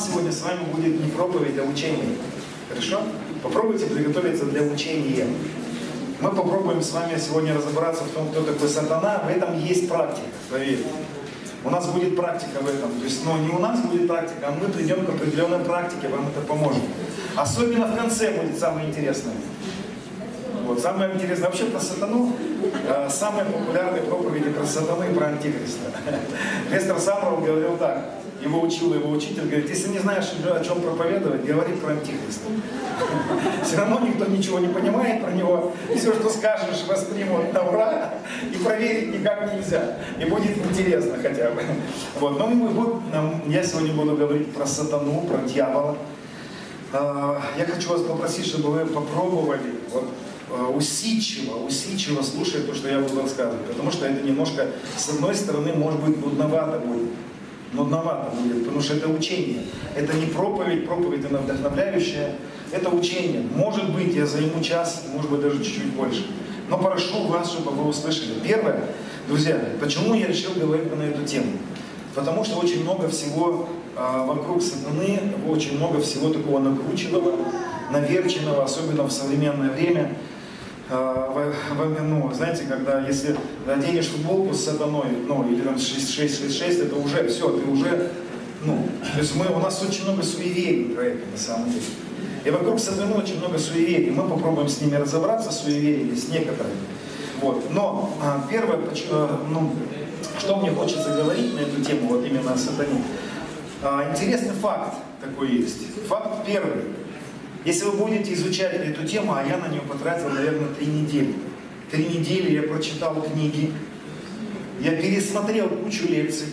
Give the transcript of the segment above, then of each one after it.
нас сегодня с вами будет не проповедь, а учение. Хорошо? Попробуйте приготовиться для учения. Мы попробуем с вами сегодня разобраться в том, кто такой сатана. В этом есть практика, поверьте. У нас будет практика в этом. То есть, но не у нас будет практика, а мы придем к определенной практике, вам это поможет. Особенно в конце будет самое интересное. Вот, самое интересное вообще про сатану, э, самые популярные проповеди про сатану и про антихриста. Лестер Самров говорил так, его учил его учитель, говорит, если не знаешь, о чем проповедовать, говори про антихриста. Все равно никто ничего не понимает про него. Все, что скажешь, воспримут на ура, и проверить никак нельзя. И будет интересно хотя бы. Вот. Но мы будем, я сегодня буду говорить про сатану, про дьявола. А, я хочу вас попросить, чтобы вы попробовали вот, а, усидчиво, усидчиво слушать то, что я буду рассказывать. Потому что это немножко, с одной стороны, может быть, нудновато будет нудновато будет, потому что это учение. Это не проповедь, проповедь она вдохновляющая, это учение. Может быть, я займу час, может быть, даже чуть-чуть больше. Но прошу вас, чтобы вы услышали. Первое, друзья, почему я решил говорить на эту тему? Потому что очень много всего а, вокруг сатаны, очень много всего такого накрученного, наверченного, особенно в современное время. А, ну, знаете, когда если наденешь футболку с сатаной, ну, или там 666, это уже все, ты уже, ну, то есть мы, у нас очень много суеверий про это на самом деле. И вокруг сатаны очень много суеверий. Мы попробуем с ними разобраться, суевериями, с некоторыми. Вот. Но а, первое, а, ну, что мне хочется говорить на эту тему, вот именно о сатане. Интересный факт такой есть. Факт первый. Если вы будете изучать эту тему, а я на нее потратил, наверное, три недели. Три недели я прочитал книги, я пересмотрел кучу лекций,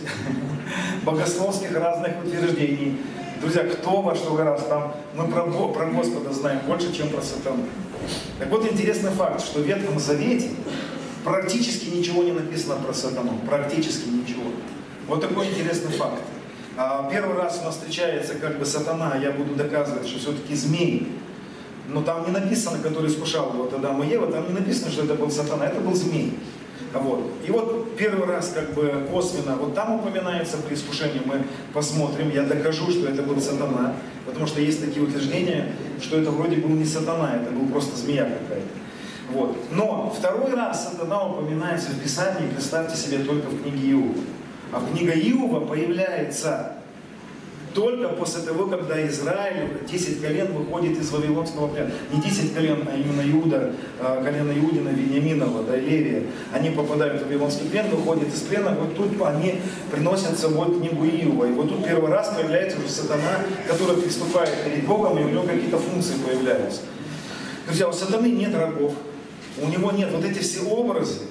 богословских разных утверждений. Друзья, кто во что гораздо, там мы про, про Господа знаем больше, чем про сатану. Так вот интересный факт, что в Ветхом Завете практически ничего не написано про сатану, практически ничего. Вот такой интересный факт. А, первый раз у нас встречается как бы сатана, я буду доказывать, что все-таки змей. Но там не написано, который искушал вот Адама и Ева, там не написано, что это был сатана, это был змей. Вот. И вот первый раз как бы косвенно, вот там упоминается при искушении, мы посмотрим, я докажу, что это был сатана, потому что есть такие утверждения, что это вроде был не сатана, это был просто змея какая-то. Вот. Но второй раз сатана упоминается в Писании, представьте себе, только в книге Иова. А книга Иова появляется только после того, когда Израиль, 10 колен выходит из Вавилонского плена. Не 10 колен, а именно Иуда, а, колено Иудина, Вениаминова, да, Левия. Они попадают в Вавилонский плен, выходят из плена, вот тут они приносят с собой книгу Иова. И вот тут первый раз появляется уже сатана, который приступает перед Богом, и у него какие-то функции появляются. Друзья, у сатаны нет рабов, у него нет вот эти все образы,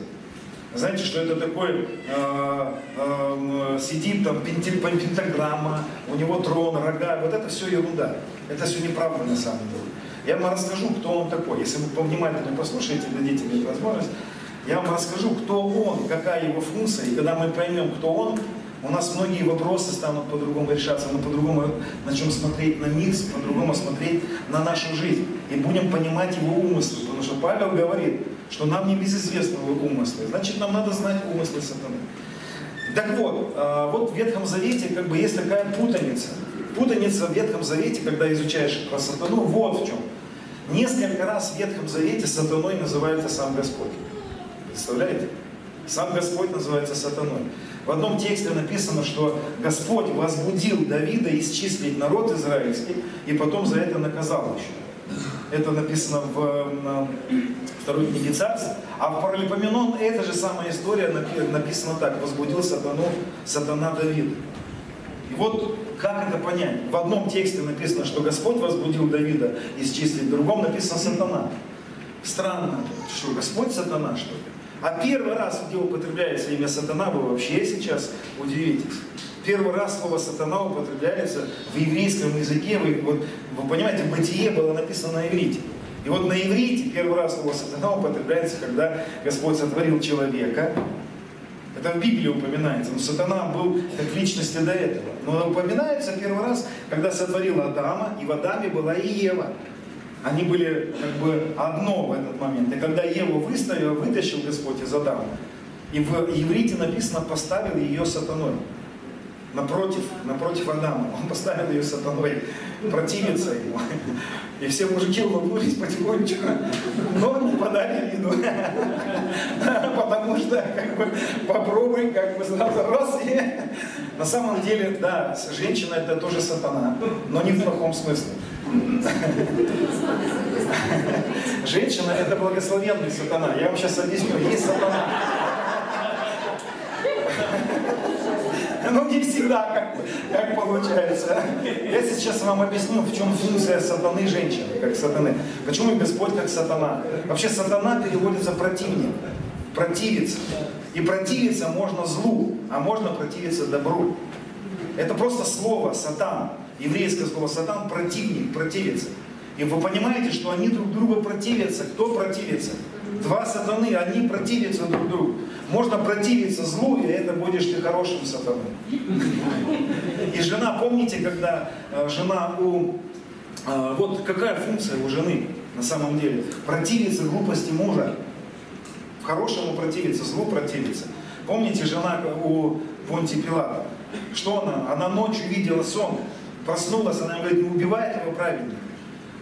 знаете, что это такой, э, э, сидит там пентаграмма, у него трон, рога, вот это все ерунда. Это все неправда на самом деле. Я вам расскажу, кто он такой. Если вы повнимательно послушаете, дадите мне возможность, я вам расскажу, кто он, какая его функция, и когда мы поймем, кто он, у нас многие вопросы станут по-другому решаться, мы по-другому начнем смотреть на мир, по-другому смотреть на нашу жизнь. И будем понимать его умыслы. Потому что Павел говорит, что нам не безызвестны его умыслы. Значит, нам надо знать умыслы сатаны. Так вот, а, вот в Ветхом Завете как бы есть такая путаница. Путаница в Ветхом Завете, когда изучаешь про сатану, вот в чем. Несколько раз в Ветхом Завете сатаной называется сам Господь. Представляете? Сам Господь называется сатаной. В одном тексте написано, что Господь возбудил Давида исчислить народ израильский, и потом за это наказал еще. Это написано в второй книге царств. А в Паралипоменон эта же самая история написана так. Возбудил сатану, сатана Давид. И вот как это понять? В одном тексте написано, что Господь возбудил Давида исчислить, в другом написано сатана. Странно, что Господь сатана, что ли? А первый раз, где употребляется имя сатана, вы вообще сейчас удивитесь. Первый раз слово сатана употребляется в еврейском языке. Вы, вот, вы понимаете, бытие было написано на иврите. И вот на иврите первый раз слово сатана употребляется, когда Господь сотворил человека. Это в Библии упоминается. Но сатана был как личности до этого. Но упоминается первый раз, когда сотворил Адама, и в Адаме была и Ева. Они были как бы одно в этот момент. И когда Еву выставил, вытащил Господь из Адама, и в иврите написано «поставил ее сатаной». Напротив, напротив Адама. Он поставил ее сатаной противиться ему. И все мужики улыбнулись потихонечку, но не подали виду. Потому что как бы, попробуй как бы сразу раз и... На самом деле, да, женщина это тоже сатана, но не в плохом смысле. Женщина это благословенный сатана. Я вам сейчас объясню. Есть сатана. Ну, не всегда как, как получается. Я сейчас вам объясню, в чем функция сатаны женщины, как сатаны. Почему Господь как сатана? Вообще сатана переводится противник, противиться. И противиться можно злу, а можно противиться добру. Это просто слово сатан. Еврейское слово сатан противник, противиться. И вы понимаете, что они друг другу противятся. Кто противится? Два сатаны, они противятся друг другу. Можно противиться злу, и это будешь ты хорошим сатаной. И жена, помните, когда э, жена у... Э, вот какая функция у жены на самом деле? Противиться глупости мужа. Хорошему противиться, злу противиться. Помните, жена у Понти Пилата? Что она? Она ночью видела сон, проснулась, она говорит, не убивай этого праведника.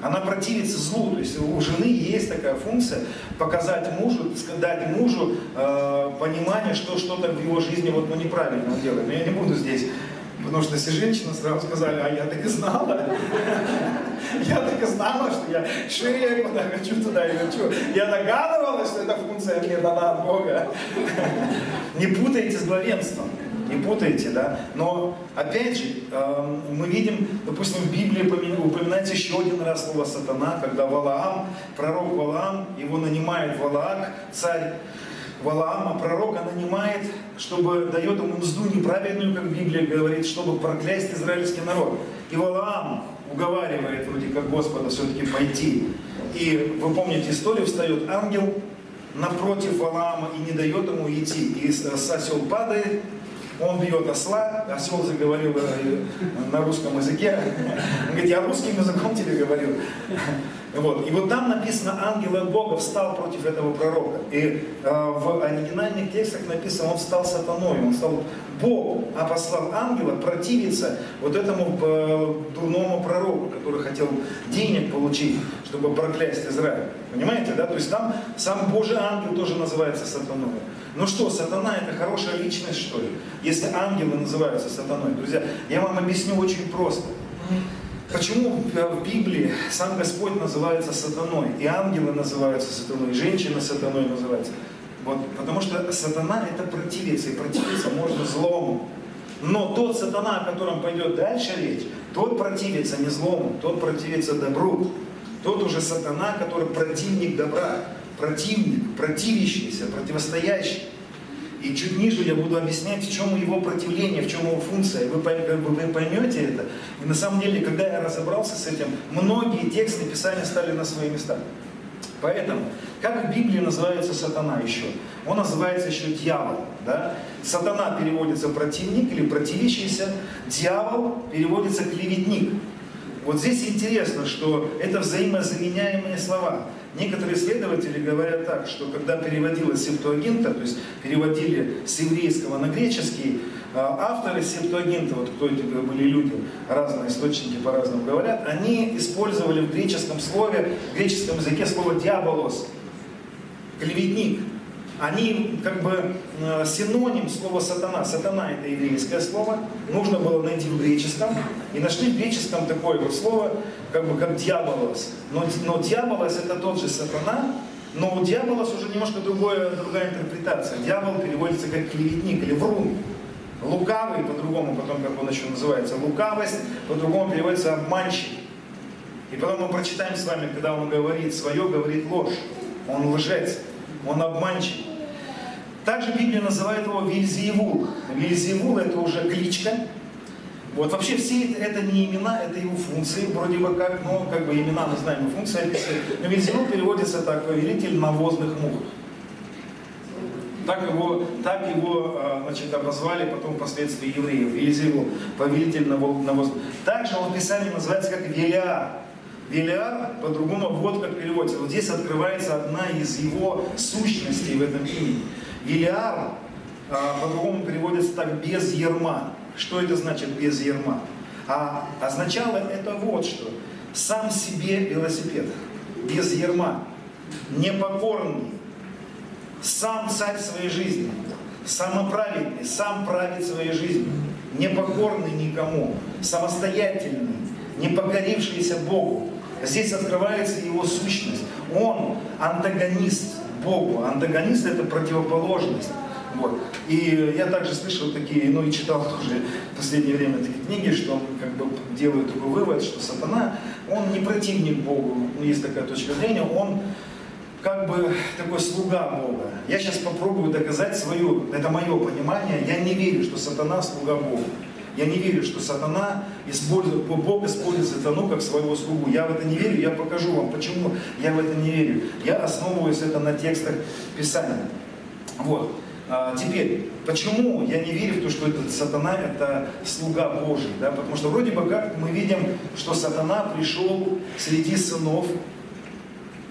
Она противится злу, то есть у жены есть такая функция показать мужу, дать мужу э, понимание, что что-то в его жизни вот ну, неправильно он делает. Но я не буду здесь, потому что все женщины сразу сказали, а я так и знала. Я так и знала, что я шире куда хочу, туда и хочу. Я догадывалась, что эта функция мне дана от Бога. Не путайте с главенством не путайте, да. Но, опять же, эм, мы видим, допустим, в Библии упоминается еще один раз слово сатана, когда Валаам, пророк Валаам, его нанимает Валаак, царь Валаама, пророка нанимает, чтобы дает ему мзду неправедную, как Библия говорит, чтобы проклясть израильский народ. И Валаам уговаривает вроде как Господа все-таки пойти. И вы помните историю, встает ангел напротив Валаама и не дает ему идти. И осел падает, он бьет осла, осел заговорил э, на русском языке. Он говорит, я русским языком тебе говорил. Вот. И вот там написано, ангел от Бога встал против этого пророка. И э, в оригинальных текстах написано, он стал сатаной, он стал Бог, а послал ангела противиться вот этому э, дурному пророку, который хотел денег получить, чтобы проклясть Израиль. Понимаете, да? То есть там сам Божий ангел тоже называется сатаной. Ну что, сатана это хорошая личность, что ли? Если ангелы называются сатаной. Друзья, я вам объясню очень просто. Почему в Библии сам Господь называется сатаной, и ангелы называются сатаной, и женщина сатаной называется? Вот, потому что сатана это противиться, и противиться можно злому. Но тот сатана, о котором пойдет дальше речь, тот противится не злому, тот противится добру. Тот уже сатана, который противник добра противник, противящийся, противостоящий. И чуть ниже я буду объяснять, в чем его противление, в чем его функция. Вы, вы поймете это. И на самом деле, когда я разобрался с этим, многие тексты Писания стали на свои места. Поэтому, как в Библии называется сатана еще? Он называется еще дьявол. Да? Сатана переводится противник или противящийся, дьявол переводится клеветник. Вот здесь интересно, что это взаимозаменяемые слова. Некоторые исследователи говорят так, что когда переводилась септуагинта, то есть переводили с еврейского на греческий, а, авторы септуагинта, вот кто эти были люди, разные источники по-разному говорят, они использовали в греческом слове, в греческом языке слово «диаболос», клеветник они как бы синоним слова сатана. Сатана это еврейское слово, нужно было найти в греческом, и нашли в греческом такое вот слово, как бы как дьяволос. Но, но дьяволос это тот же сатана, но у дьяволос уже немножко другое, другая интерпретация. Дьявол переводится как клеветник или врун. Лукавый, по-другому потом, как он еще называется, лукавость, по-другому переводится обманщик. И потом мы прочитаем с вами, когда он говорит свое, говорит ложь. Он лжец он обманщик. Также Библия называет его Вильзиевул. Вильзиевул это уже кличка. Вот вообще все это не имена, это его функции, вроде бы как, но как бы имена мы знаем, и функции описывают. Но Вильзиевул переводится так, повелитель навозных мух. Так его, так его а, значит, обозвали потом впоследствии евреев. Вильзиевул, повелитель навозных. Также он в Писании называется как Велиар. Велиар, по-другому, вот как переводится. Вот здесь открывается одна из его сущностей в этом имени. Велиар, а, по-другому переводится так, без ерма. Что это значит без ерма? А означало это вот что. Сам себе велосипед, без ерма, непокорный, сам царь своей жизни, самоправедный, сам правит своей жизнью, непокорный никому, самостоятельный, не покорившийся Богу. Здесь открывается его сущность. Он антагонист Богу. Антагонист это противоположность. Вот. И я также слышал такие, ну и читал тоже в последнее время такие книги, что он как бы делает такой вывод, что сатана, он не противник Богу, ну, есть такая точка зрения, он как бы такой слуга Бога. Я сейчас попробую доказать свою, это мое понимание, я не верю, что сатана слуга Бога. Я не верю, что сатана использует, Бог использует сатану как своего слугу. Я в это не верю, я покажу вам, почему я в это не верю. Я основываюсь это на текстах Писания. Вот. А, теперь, почему я не верю в то, что этот сатана это слуга Божий? Да? Потому что вроде бы как мы видим, что сатана пришел среди сынов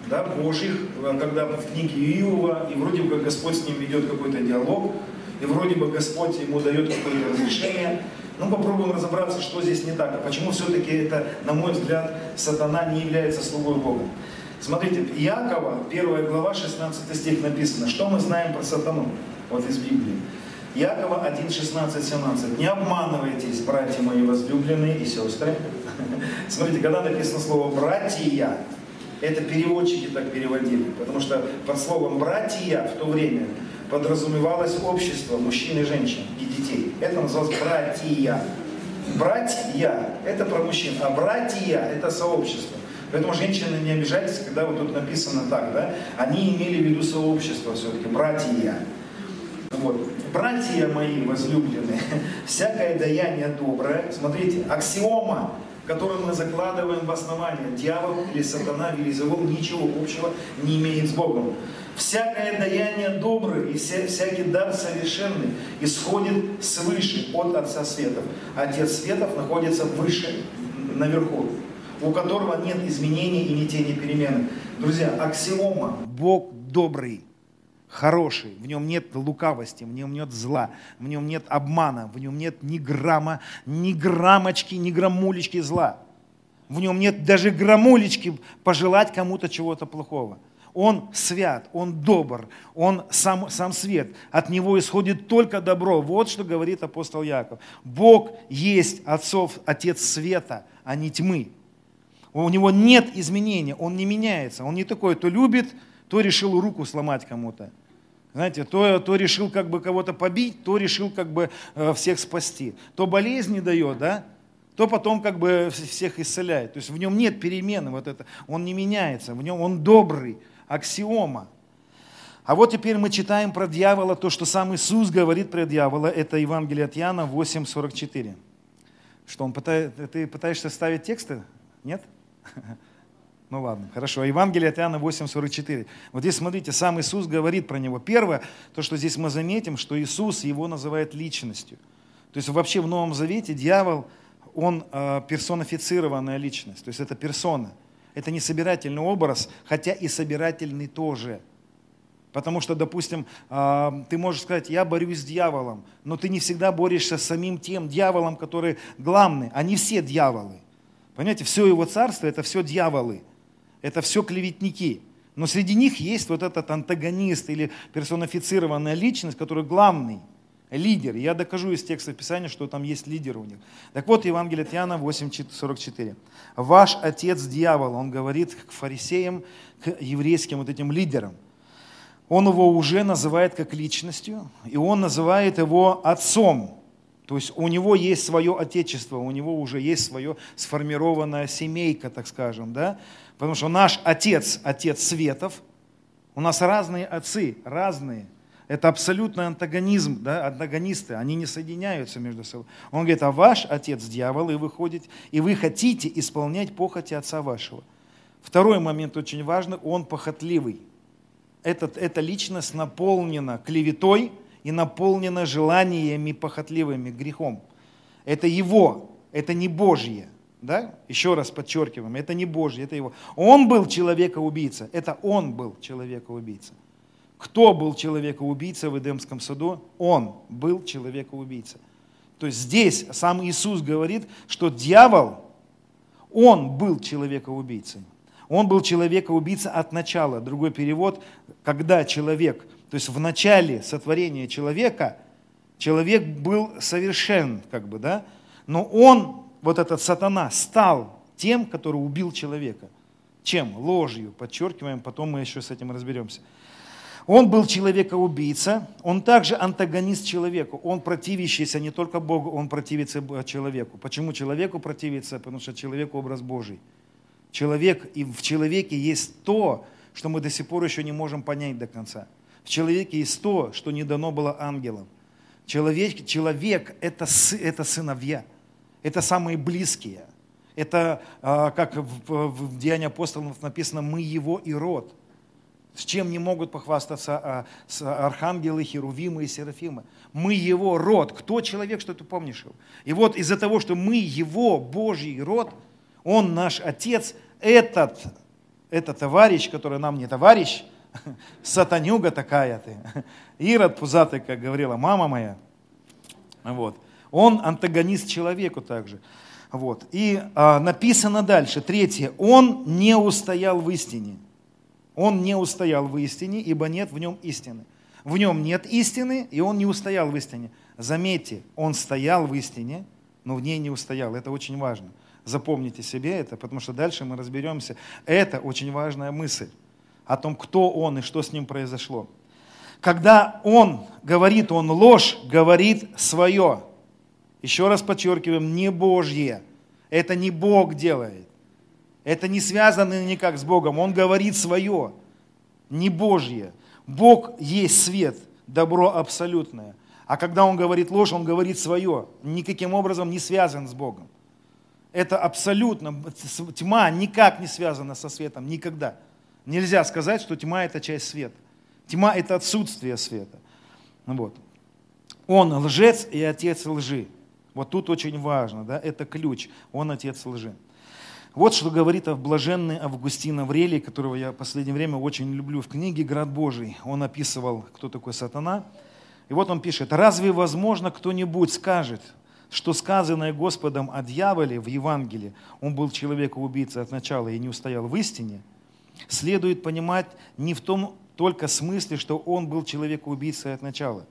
да, Божьих, когда в книге Иова, и вроде бы Господь с ним ведет какой-то диалог, и вроде бы Господь ему дает какое-то разрешение. Ну, попробуем разобраться, что здесь не так, а почему все-таки это, на мой взгляд, сатана не является слугой Бога. Смотрите, Иакова, 1 глава, 16 стих написано, что мы знаем про сатану вот из Библии. Якова 1, 16, 17. Не обманывайтесь, братья мои возлюбленные и сестры. Смотрите, когда написано слово «братья», это переводчики так переводили, потому что под словом «братья» в то время подразумевалось общество мужчин и женщин детей. Это называлось «братья». Братья – это про мужчин, а братья – это сообщество. Поэтому женщины не обижайтесь, когда вот тут написано так, да? Они имели в виду сообщество все-таки, братья. Вот. Братья мои возлюбленные, всякое даяние доброе, смотрите, аксиома, которую мы закладываем в основание, дьявол или сатана, или завол ничего общего не имеет с Богом. Всякое даяние доброе и вся, всякий дар совершенный исходит свыше от Отца Светов. Отец Светов находится выше, наверху, у которого нет изменений и ни тени перемены. Друзья, аксиома. Бог добрый хороший, в нем нет лукавости, в нем нет зла, в нем нет обмана, в нем нет ни грамма, ни граммочки, ни граммулечки зла. В нем нет даже граммулечки пожелать кому-то чего-то плохого. Он свят, он добр, он сам, сам свет. От него исходит только добро. Вот что говорит апостол Яков. Бог есть отцов, отец света, а не тьмы. У него нет изменения, он не меняется. Он не такой, то любит, то решил руку сломать кому-то. Знаете, то, то решил как бы кого-то побить, то решил как бы э, всех спасти. То болезни дает, да, то потом как бы всех исцеляет. То есть в нем нет перемены, вот это, он не меняется, в нем он добрый, аксиома. А вот теперь мы читаем про дьявола, то, что сам Иисус говорит про дьявола, это Евангелие от Иоанна 8.44. Что он пытает, ты пытаешься ставить тексты? Нет? Ну ладно, хорошо. Евангелие от Иоанна 8,44. Вот здесь, смотрите, сам Иисус говорит про него. Первое, то, что здесь мы заметим, что Иисус его называет личностью. То есть вообще в Новом Завете дьявол, он э, персонифицированная личность. То есть это персона. Это не собирательный образ, хотя и собирательный тоже. Потому что, допустим, э, ты можешь сказать, я борюсь с дьяволом, но ты не всегда борешься с самим тем дьяволом, который главный. Они все дьяволы. Понимаете, все его царство – это все дьяволы это все клеветники. Но среди них есть вот этот антагонист или персонифицированная личность, который главный, лидер. Я докажу из текста Писания, что там есть лидер у них. Так вот, Евангелие от Иоанна 8.44. Ваш отец дьявол, он говорит к фарисеям, к еврейским вот этим лидерам. Он его уже называет как личностью, и он называет его отцом. То есть у него есть свое отечество, у него уже есть свое сформированная семейка, так скажем, да? Потому что наш отец, отец Светов, у нас разные отцы, разные. Это абсолютный антагонизм, да, антагонисты, они не соединяются между собой. Он говорит, а ваш отец дьявол, и вы ходите, и вы хотите исполнять похоти отца вашего. Второй момент очень важный, он похотливый. Этот, эта личность наполнена клеветой и наполнена желаниями похотливыми, грехом. Это его, это не Божье. Да? Еще раз подчеркиваем, это не Божье, это его. Он был человека-убийца, это он был человека-убийца. Кто был человека-убийца в Эдемском саду? Он был человека-убийца. То есть здесь сам Иисус говорит, что дьявол, он был человекоубийцей. Он был человекоубийца от начала. Другой перевод, когда человек, то есть в начале сотворения человека, человек был совершен, как бы, да, но он, вот этот сатана, стал тем, который убил человека. Чем? Ложью, подчеркиваем, потом мы еще с этим разберемся. Он был человека-убийца, он также антагонист человеку, он противящийся не только Богу, он противится человеку. Почему человеку противится? Потому что человек образ Божий. Человек, и в человеке есть то, что мы до сих пор еще не можем понять до конца. В человеке есть то, что не дано было ангелам. Человек, человек это, это сыновья, это самые близкие. Это, а, как в, в Деянии апостолов написано, мы его и род с чем не могут похвастаться а, архангелы, херувимы и серафимы. Мы его род. Кто человек, что ты помнишь его? И вот из-за того, что мы его Божий род, он наш отец, этот, этот товарищ, который нам не товарищ, сатанюга такая ты, Ирод пузатый, как говорила мама моя, вот. Он антагонист человеку также. Вот. И а, написано дальше, третье, он не устоял в истине. Он не устоял в истине, ибо нет в нем истины. В нем нет истины, и он не устоял в истине. Заметьте, он стоял в истине, но в ней не устоял. Это очень важно. Запомните себе это, потому что дальше мы разберемся. Это очень важная мысль о том, кто он и что с ним произошло. Когда он говорит, он ложь, говорит свое. Еще раз подчеркиваем, не Божье. Это не Бог делает. Это не связано никак с Богом. Он говорит свое, не Божье. Бог есть свет, добро абсолютное. А когда он говорит ложь, он говорит свое. Никаким образом не связан с Богом. Это абсолютно, тьма никак не связана со светом, никогда. Нельзя сказать, что тьма это часть света. Тьма это отсутствие света. Вот. Он лжец и отец лжи. Вот тут очень важно, да, это ключ. Он отец лжи. Вот что говорит блаженный Августин Аврелий, которого я в последнее время очень люблю в книге «Град Божий». Он описывал, кто такой сатана. И вот он пишет, «Разве возможно кто-нибудь скажет, что сказанное Господом о дьяволе в Евангелии, он был человек-убийца от начала и не устоял в истине, следует понимать не в том только смысле, что он был человек-убийцей от начала».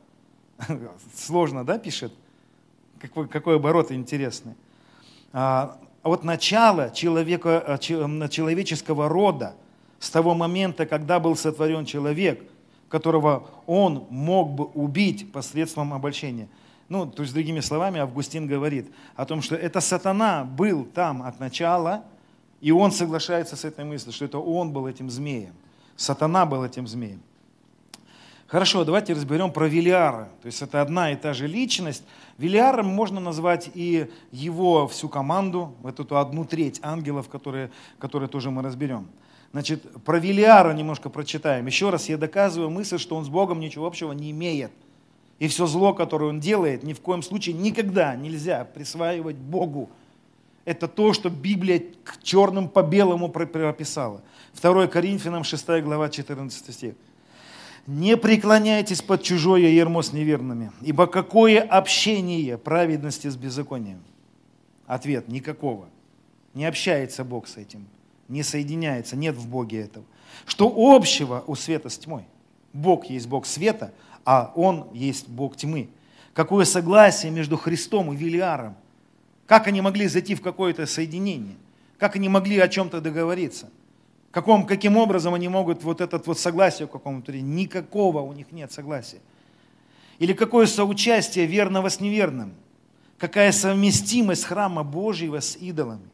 Сложно, да, пишет? Какой, какой оборот интересный. А, а вот начало человека, э, человеческого рода, с того момента, когда был сотворен человек, которого он мог бы убить посредством обольщения. Ну, то есть, другими словами, Августин говорит о том, что это сатана был там от начала, и он соглашается с этой мыслью, что это он был этим змеем. Сатана был этим змеем. Хорошо, давайте разберем про Велиара. То есть это одна и та же личность. Велиаром можно назвать и его всю команду, вот эту одну треть ангелов, которые, которые тоже мы разберем. Значит, про Велиара немножко прочитаем. Еще раз я доказываю мысль, что он с Богом ничего общего не имеет. И все зло, которое он делает, ни в коем случае никогда нельзя присваивать Богу. Это то, что Библия к черным по белому прописала. 2 Коринфянам 6 глава 14 стих. Не преклоняйтесь под чужое ермо с неверными, ибо какое общение праведности с беззаконием? Ответ – никакого. Не общается Бог с этим, не соединяется, нет в Боге этого. Что общего у света с тьмой? Бог есть Бог света, а Он есть Бог тьмы. Какое согласие между Христом и Велиаром? Как они могли зайти в какое-то соединение? Как они могли о чем-то договориться? Каком, каким образом они могут вот это вот согласие какому-то? Никакого у них нет согласия. Или какое соучастие верного с неверным? Какая совместимость храма Божьего с идолами?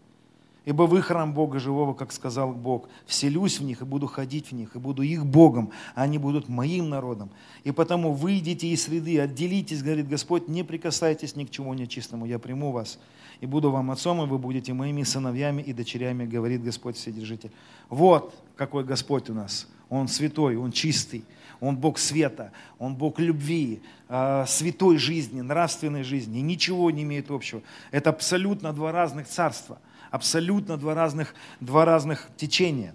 Ибо вы храм Бога живого, как сказал Бог, вселюсь в них и буду ходить в них, и буду их Богом, а они будут моим народом. И потому выйдите из среды, отделитесь, говорит Господь, не прикасайтесь ни к чему нечистому, я приму вас и буду вам отцом, и вы будете моими сыновьями и дочерями, говорит Господь Вседержитель. Вот какой Господь у нас. Он святой, Он чистый, Он Бог света, Он Бог любви, а, святой жизни, нравственной жизни. Ничего не имеет общего. Это абсолютно два разных царства, абсолютно два разных, два разных течения.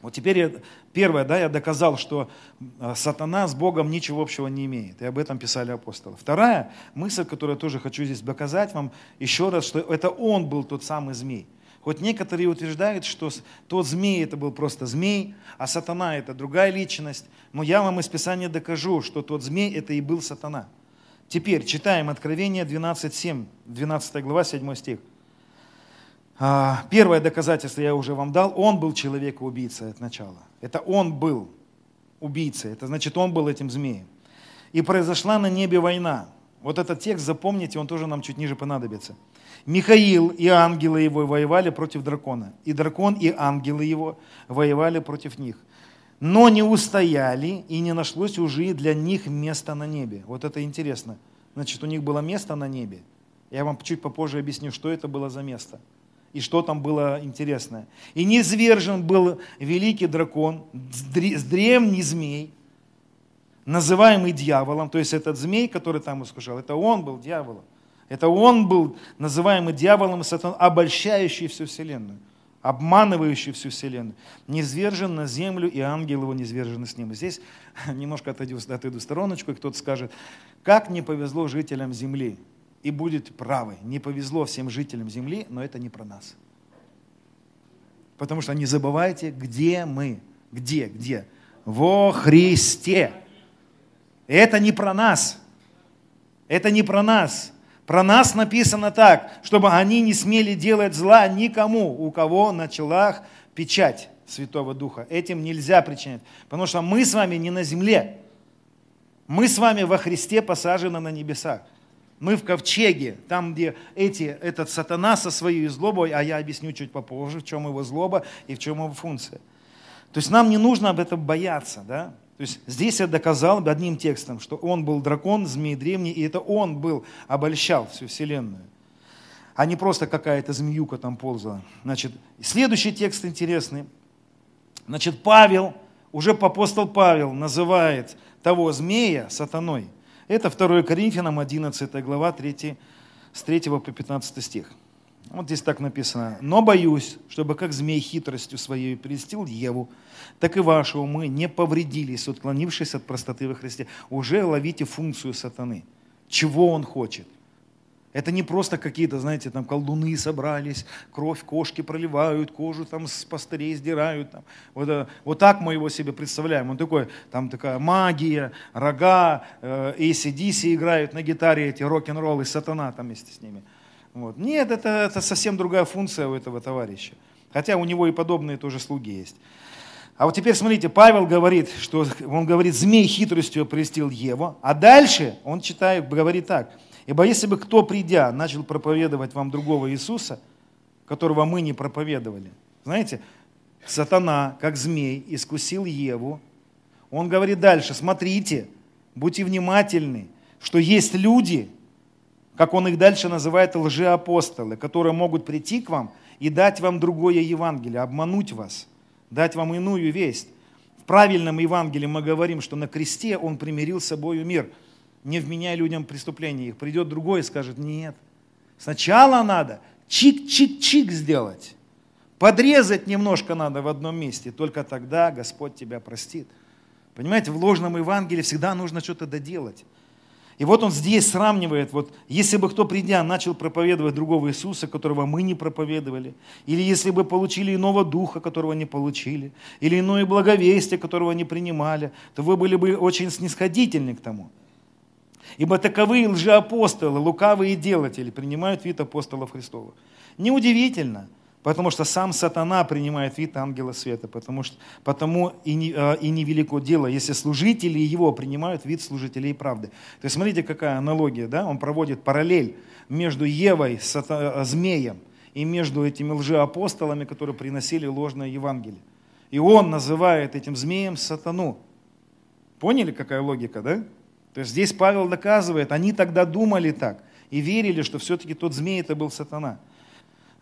Вот теперь я, первое, да, я доказал, что э, сатана с Богом ничего общего не имеет. И об этом писали апостолы. Вторая мысль, которую я тоже хочу здесь доказать вам еще раз, что это он был тот самый змей. Хоть некоторые утверждают, что тот змей это был просто змей, а сатана это другая личность. Но я вам из Писания докажу, что тот змей это и был сатана. Теперь читаем Откровение 12.7, 12 глава, 7 стих. А, первое доказательство я уже вам дал. Он был человека-убийца от начала. Это он был убийцей. Это значит, он был этим змеем. И произошла на небе война. Вот этот текст запомните, он тоже нам чуть ниже понадобится. Михаил и ангелы его воевали против дракона. И дракон и ангелы его воевали против них. Но не устояли, и не нашлось уже для них места на небе. Вот это интересно. Значит, у них было место на небе. Я вам чуть попозже объясню, что это было за место и что там было интересное. И низвержен был великий дракон, древний змей, называемый дьяволом, то есть этот змей, который там искушал, это он был дьяволом. Это он был называемый дьяволом, сатан, обольщающий всю вселенную, обманывающий всю вселенную. Низвержен на землю, и ангел его низвержены с ним. Здесь немножко отойду, отойду в стороночку, и кто-то скажет, как не повезло жителям земли и будет правы. Не повезло всем жителям земли, но это не про нас. Потому что не забывайте, где мы. Где, где? Во Христе. Это не про нас. Это не про нас. Про нас написано так, чтобы они не смели делать зла никому, у кого на челах печать Святого Духа. Этим нельзя причинять. Потому что мы с вами не на земле. Мы с вами во Христе посажены на небесах. Мы в ковчеге, там, где эти, этот сатана со своей злобой, а я объясню чуть попозже, в чем его злоба и в чем его функция. То есть нам не нужно об этом бояться. Да? То есть здесь я доказал одним текстом, что он был дракон, змей древний, и это он был, обольщал всю вселенную. А не просто какая-то змеюка там ползала. Значит, следующий текст интересный. Значит, Павел, уже апостол Павел называет того змея сатаной – это 2 Коринфянам 11 глава 3, с 3 по 15 стих. Вот здесь так написано. «Но боюсь, чтобы как змей хитростью своей прельстил Еву, так и ваши умы не повредились, отклонившись от простоты во Христе. Уже ловите функцию сатаны. Чего он хочет? Это не просто какие-то, знаете, там колдуны собрались, кровь кошки проливают, кожу там с пастырей сдирают. Там. Вот, э, вот так мы его себе представляем. Он такой, там такая магия, рога, э, ACDC играют на гитаре, эти рок-н-роллы, сатана там вместе с ними. Вот. Нет, это, это совсем другая функция у этого товарища. Хотя у него и подобные тоже слуги есть. А вот теперь смотрите, Павел говорит, что он говорит, змей хитростью опрестил Еву, а дальше он читает, говорит так – Ибо если бы кто, придя, начал проповедовать вам другого Иисуса, которого мы не проповедовали, знаете, сатана, как змей, искусил Еву, он говорит дальше, смотрите, будьте внимательны, что есть люди, как он их дальше называет, лжеапостолы, которые могут прийти к вам и дать вам другое Евангелие, обмануть вас, дать вам иную весть. В правильном Евангелии мы говорим, что на кресте он примирил с собой мир – не вменяя людям преступления их. Придет другой и скажет, нет. Сначала надо чик-чик-чик сделать. Подрезать немножко надо в одном месте. Только тогда Господь тебя простит. Понимаете, в ложном Евангелии всегда нужно что-то доделать. И вот он здесь сравнивает, вот, если бы кто, придя, начал проповедовать другого Иисуса, которого мы не проповедовали, или если бы получили иного духа, которого не получили, или иное благовестие, которого не принимали, то вы были бы очень снисходительны к тому. Ибо таковые лжеапостолы, лукавые делатели принимают вид апостолов Христовых. Неудивительно, потому что сам сатана принимает вид ангела света, потому, что, потому и, не, а, и невелико дело, если служители его принимают вид служителей правды. То есть смотрите, какая аналогия, да? он проводит параллель между Евой, сата, змеем, и между этими лжеапостолами, которые приносили ложное Евангелие. И он называет этим змеем сатану. Поняли, какая логика, да? То есть здесь Павел доказывает, они тогда думали так и верили, что все-таки тот змей это был сатана.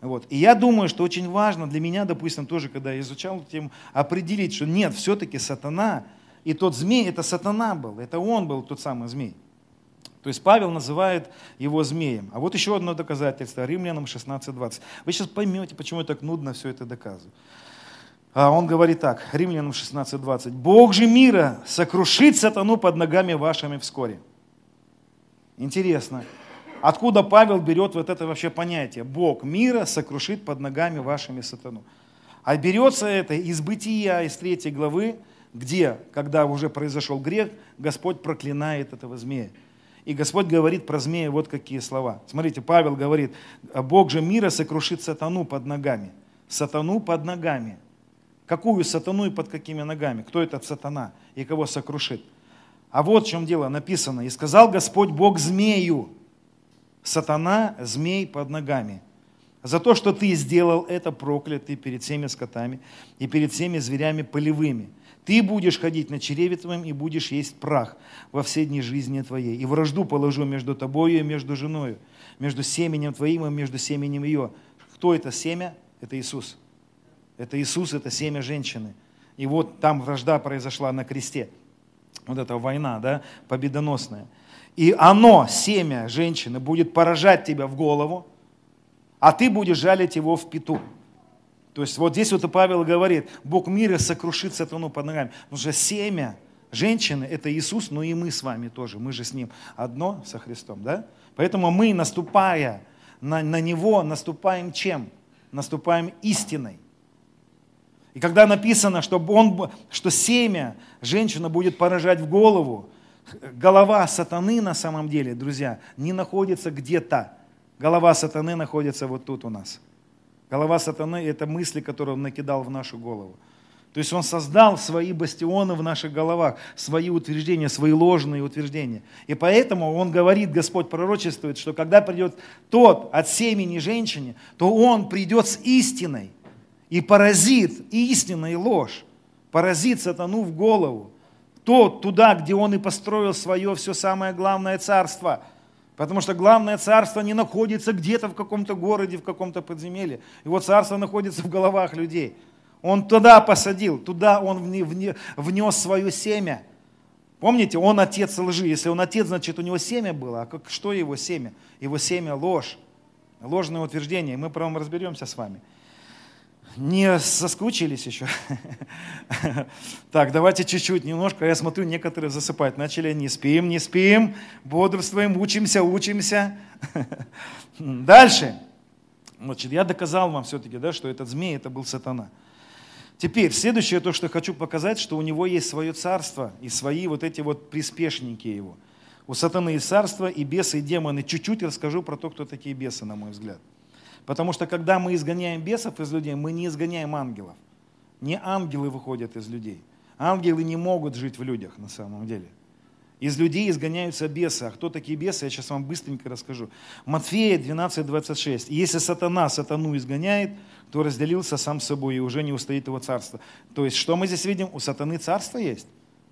Вот. И я думаю, что очень важно для меня, допустим, тоже, когда я изучал эту тему, определить, что нет, все-таки сатана, и тот змей, это сатана был, это он был тот самый змей. То есть Павел называет его змеем. А вот еще одно доказательство, Римлянам 16.20. Вы сейчас поймете, почему я так нудно все это доказываю. А он говорит так, Римлянам 16.20. «Бог же мира сокрушит сатану под ногами вашими вскоре». Интересно, откуда Павел берет вот это вообще понятие? Бог мира сокрушит под ногами вашими сатану. А берется это из бытия, из третьей главы, где, когда уже произошел грех, Господь проклинает этого змея. И Господь говорит про змея вот какие слова. Смотрите, Павел говорит, Бог же мира сокрушит сатану под ногами. Сатану под ногами. Какую сатану и под какими ногами? Кто этот сатана и кого сокрушит? А вот в чем дело написано. «И сказал Господь Бог змею, сатана, змей под ногами. За то, что ты сделал это, проклятый перед всеми скотами и перед всеми зверями полевыми. Ты будешь ходить на чреве твоем и будешь есть прах во все дни жизни твоей. И вражду положу между тобою и между женою, между семенем твоим и между семенем ее. Кто это семя? Это Иисус. Это Иисус, это семя женщины. И вот там вражда произошла на кресте. Вот эта война, да, победоносная. И оно, семя женщины, будет поражать тебя в голову, а ты будешь жалить его в пету. То есть вот здесь вот и Павел говорит, Бог мира сокрушит сатану под ногами. Потому что семя женщины – это Иисус, но и мы с вами тоже. Мы же с Ним одно со Христом, да? Поэтому мы, наступая на, на Него, наступаем чем? Наступаем истиной. И когда написано, что, он, что семя женщина будет поражать в голову, голова сатаны на самом деле, друзья, не находится где-то. Голова сатаны находится вот тут у нас. Голова сатаны – это мысли, которые он накидал в нашу голову. То есть он создал свои бастионы в наших головах, свои утверждения, свои ложные утверждения. И поэтому он говорит, Господь пророчествует, что когда придет тот от семени женщине, то он придет с истиной и поразит истинной ложь, поразит сатану в голову. Тот туда, где он и построил свое все самое главное царство. Потому что главное царство не находится где-то в каком-то городе, в каком-то подземелье. Его царство находится в головах людей. Он туда посадил, туда он внес свое семя. Помните, он отец лжи. Если он отец, значит у него семя было. А как, что его семя? Его семя ложь. Ложное утверждение. Мы прямо разберемся с вами не соскучились еще? Так, давайте чуть-чуть, немножко. Я смотрю, некоторые засыпать начали. Не спим, не спим, бодрствуем, учимся, учимся. Дальше. Значит, я доказал вам все-таки, да, что этот змей, это был сатана. Теперь, следующее то, что хочу показать, что у него есть свое царство и свои вот эти вот приспешники его. У сатаны есть царство, и бесы, и демоны. Чуть-чуть расскажу про то, кто такие бесы, на мой взгляд. Потому что когда мы изгоняем бесов из людей, мы не изгоняем ангелов. Не ангелы выходят из людей. Ангелы не могут жить в людях на самом деле. Из людей изгоняются бесы. А кто такие бесы, я сейчас вам быстренько расскажу. Матфея 12, 26. Если сатана сатану изгоняет, то разделился сам с собой и уже не устоит его царство. То есть, что мы здесь видим? У сатаны царство есть.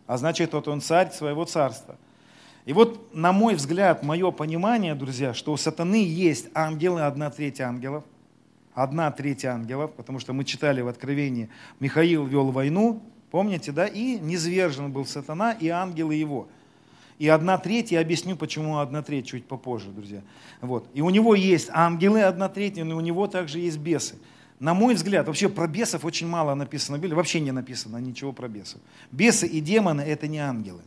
А значит, вот он царь своего царства. И вот, на мой взгляд, мое понимание, друзья, что у сатаны есть ангелы, одна треть ангелов, одна треть ангелов, потому что мы читали в Откровении, Михаил вел войну, помните, да, и низвержен был сатана и ангелы его. И одна треть, я объясню, почему одна треть чуть попозже, друзья. Вот. И у него есть ангелы, одна треть, но у него также есть бесы. На мой взгляд, вообще про бесов очень мало написано в Библии, вообще не написано ничего про бесов. Бесы и демоны – это не ангелы.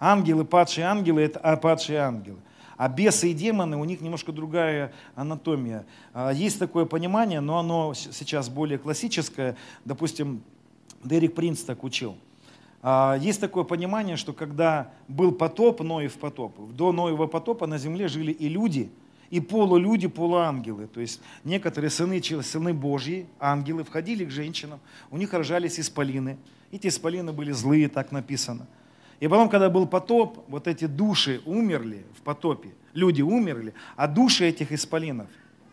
Ангелы, падшие ангелы – это а, падшие ангелы. А бесы и демоны, у них немножко другая анатомия. А, есть такое понимание, но оно сейчас более классическое. Допустим, Дерек Принц так учил. А, есть такое понимание, что когда был потоп, Ноев потоп, до Ноева потопа на земле жили и люди, и полулюди, полуангелы. То есть некоторые сыны, сыны Божьи, ангелы, входили к женщинам, у них рожались исполины. Эти исполины были злые, так написано – и потом, когда был потоп, вот эти души умерли в потопе, люди умерли, а души этих исполинов,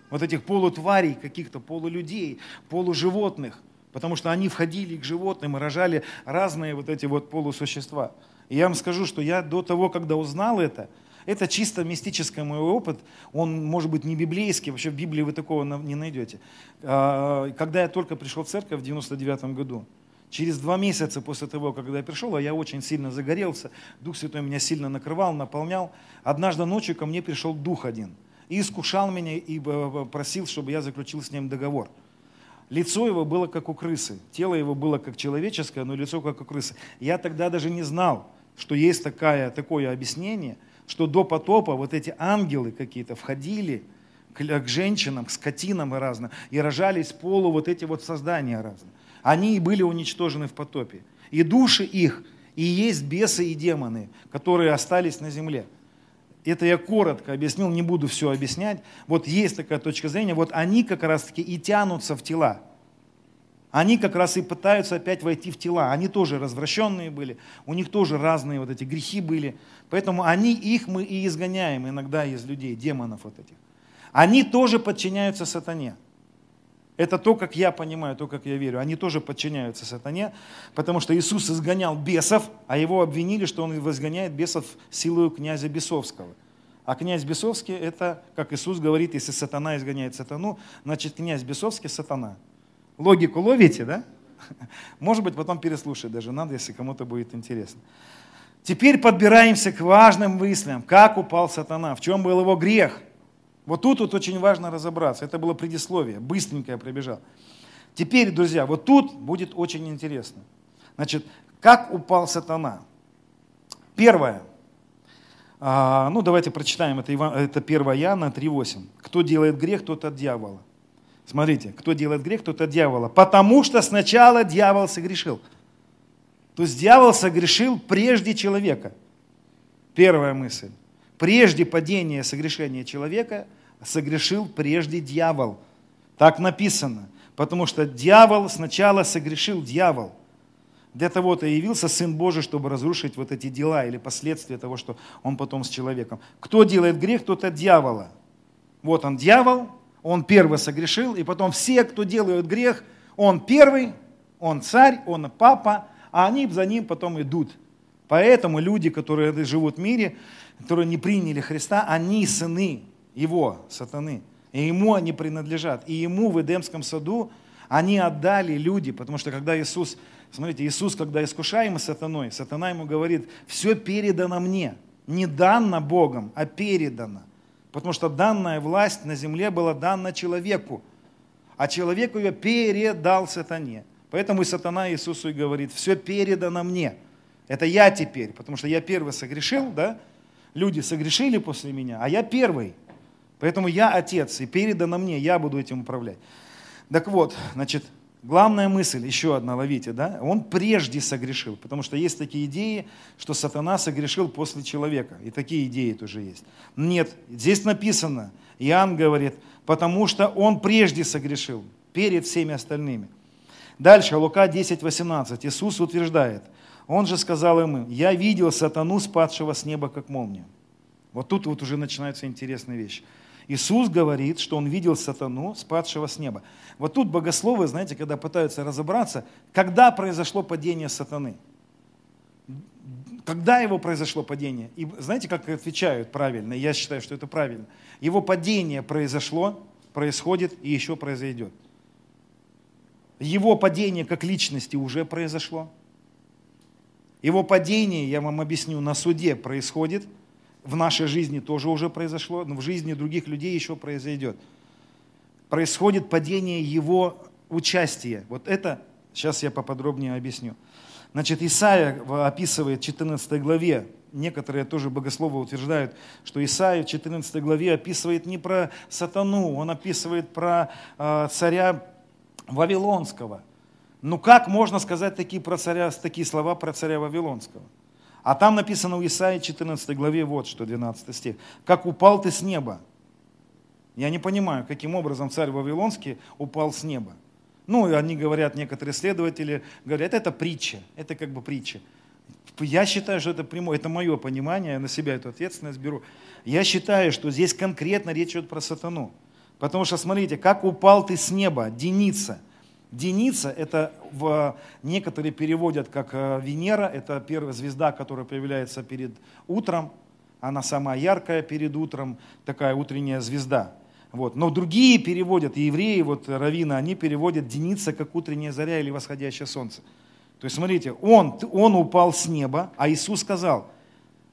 вот этих полутварей, каких-то полулюдей, полуживотных, потому что они входили к животным и рожали разные вот эти вот полусущества. И я вам скажу, что я до того, когда узнал это, это чисто мистический мой опыт, он может быть не библейский, вообще в Библии вы такого не найдете. А, когда я только пришел в церковь в 99 году, Через два месяца после того, когда я пришел, а я очень сильно загорелся, Дух Святой меня сильно накрывал, наполнял, однажды ночью ко мне пришел Дух один и искушал меня и просил, чтобы я заключил с ним договор. Лицо его было как у крысы, тело его было как человеческое, но лицо как у крысы. Я тогда даже не знал, что есть такая, такое объяснение, что до потопа вот эти ангелы какие-то входили к, к женщинам, к скотинам и разным, и рожались полу вот эти вот создания разные. Они и были уничтожены в потопе. И души их, и есть бесы и демоны, которые остались на земле. Это я коротко объяснил, не буду все объяснять. Вот есть такая точка зрения, вот они как раз-таки и тянутся в тела. Они как раз и пытаются опять войти в тела. Они тоже развращенные были, у них тоже разные вот эти грехи были. Поэтому они, их мы и изгоняем иногда из людей, демонов вот этих. Они тоже подчиняются сатане. Это то, как я понимаю, то, как я верю. Они тоже подчиняются сатане, потому что Иисус изгонял бесов, а его обвинили, что он изгоняет бесов силою князя Бесовского. А князь Бесовский это, как Иисус говорит, если сатана изгоняет сатану, значит князь Бесовский сатана. Логику ловите, да? Может быть, потом переслушать даже надо, если кому-то будет интересно. Теперь подбираемся к важным мыслям. Как упал сатана? В чем был его грех? Вот тут вот очень важно разобраться. Это было предисловие. Быстренько я пробежал. Теперь, друзья, вот тут будет очень интересно. Значит, как упал сатана? Первое. А, ну, давайте прочитаем. Это, Иван, это 1 Иоанна 3.8. Кто делает грех, тот от дьявола. Смотрите, кто делает грех, тот от дьявола. Потому что сначала дьявол согрешил. То есть дьявол согрешил прежде человека. Первая мысль. Прежде падения согрешения человека согрешил прежде дьявол. Так написано. Потому что дьявол сначала согрешил дьявол. Для того-то явился Сын Божий, чтобы разрушить вот эти дела или последствия того, что он потом с человеком. Кто делает грех, тот от дьявола. Вот он дьявол, он первый согрешил, и потом все, кто делают грех, он первый, он царь, он папа, а они за ним потом идут. Поэтому люди, которые живут в мире, которые не приняли Христа, они сыны его, сатаны. И ему они принадлежат. И ему в Эдемском саду они отдали люди, потому что когда Иисус, смотрите, Иисус, когда искушаемый сатаной, сатана ему говорит, все передано мне, не данно Богом, а передано. Потому что данная власть на земле была дана человеку, а человек ее передал сатане. Поэтому и сатана Иисусу и говорит, все передано мне. Это я теперь, потому что я первый согрешил, да? Люди согрешили после меня, а я первый. Поэтому я отец, и передано мне, я буду этим управлять. Так вот, значит, главная мысль, еще одна ловите, да? Он прежде согрешил, потому что есть такие идеи, что сатана согрешил после человека. И такие идеи тоже есть. Нет, здесь написано, Иоанн говорит, потому что он прежде согрешил, перед всеми остальными. Дальше, Лука 10, 18. Иисус утверждает, он же сказал им, я видел сатану, спадшего с неба, как молнию. Вот тут вот уже начинается интересная вещь. Иисус говорит, что он видел сатану, спадшего с неба. Вот тут богословы, знаете, когда пытаются разобраться, когда произошло падение сатаны. Когда его произошло падение? И знаете, как отвечают правильно? Я считаю, что это правильно. Его падение произошло, происходит и еще произойдет. Его падение как личности уже произошло. Его падение, я вам объясню, на суде происходит, в нашей жизни тоже уже произошло, но в жизни других людей еще произойдет. Происходит падение его участия. Вот это сейчас я поподробнее объясню. Значит, Исаия описывает в 14 главе, некоторые тоже богословы утверждают, что Исаия в 14 главе описывает не про сатану, он описывает про э, царя Вавилонского – ну как можно сказать такие, про царя, такие слова про царя Вавилонского? А там написано в Исаии 14 главе вот что, 12 стих. «Как упал ты с неба». Я не понимаю, каким образом царь Вавилонский упал с неба. Ну, они говорят, некоторые исследователи говорят, это притча, это как бы притча. Я считаю, что это прямое, это мое понимание, я на себя эту ответственность беру. Я считаю, что здесь конкретно речь идет про сатану. Потому что, смотрите, как упал ты с неба, Деница – Деница – это в, некоторые переводят как э, Венера, это первая звезда, которая появляется перед утром, она самая яркая перед утром, такая утренняя звезда. Вот. Но другие переводят, и евреи, вот равина, они переводят Деница как утренняя заря или восходящее солнце. То есть смотрите, он, он упал с неба, а Иисус сказал,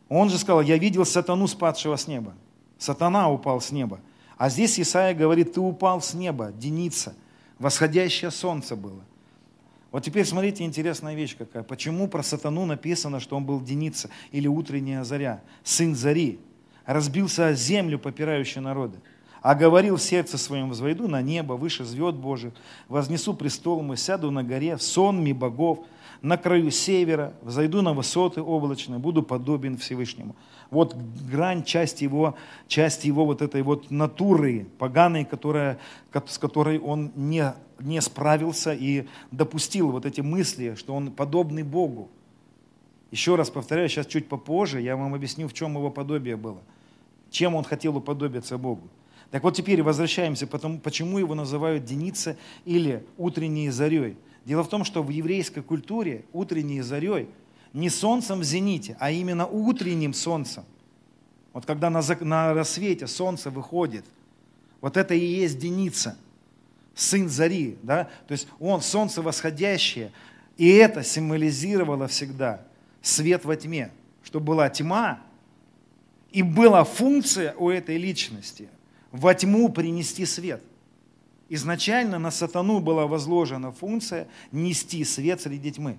он же сказал, я видел сатану, спадшего с неба. Сатана упал с неба. А здесь Исаия говорит, ты упал с неба, Деница. Восходящее солнце было. Вот теперь смотрите, интересная вещь какая. Почему про сатану написано, что он был Деница или утренняя заря, сын зари, разбился о землю, попирающие народы, а говорил в сердце своем, возвойду на небо, выше звезд Божьих, вознесу престол мой, сяду на горе, в сонме богов, на краю севера, взойду на высоты облачные, буду подобен Всевышнему. Вот грань, часть его, часть его вот этой вот натуры поганой, которая, с которой он не, не справился и допустил вот эти мысли, что он подобный Богу. Еще раз повторяю, сейчас чуть попозже я вам объясню, в чем его подобие было. Чем он хотел уподобиться Богу. Так вот теперь возвращаемся, потому, почему его называют Деница или утренней зарей. Дело в том, что в еврейской культуре утренней зарей не солнцем в зените, а именно утренним солнцем. Вот когда на, на рассвете солнце выходит, вот это и есть Деница, сын зари. Да? То есть он солнце восходящее, и это символизировало всегда свет во тьме, что была тьма, и была функция у этой личности во тьму принести свет. Изначально на сатану была возложена функция нести свет среди тьмы.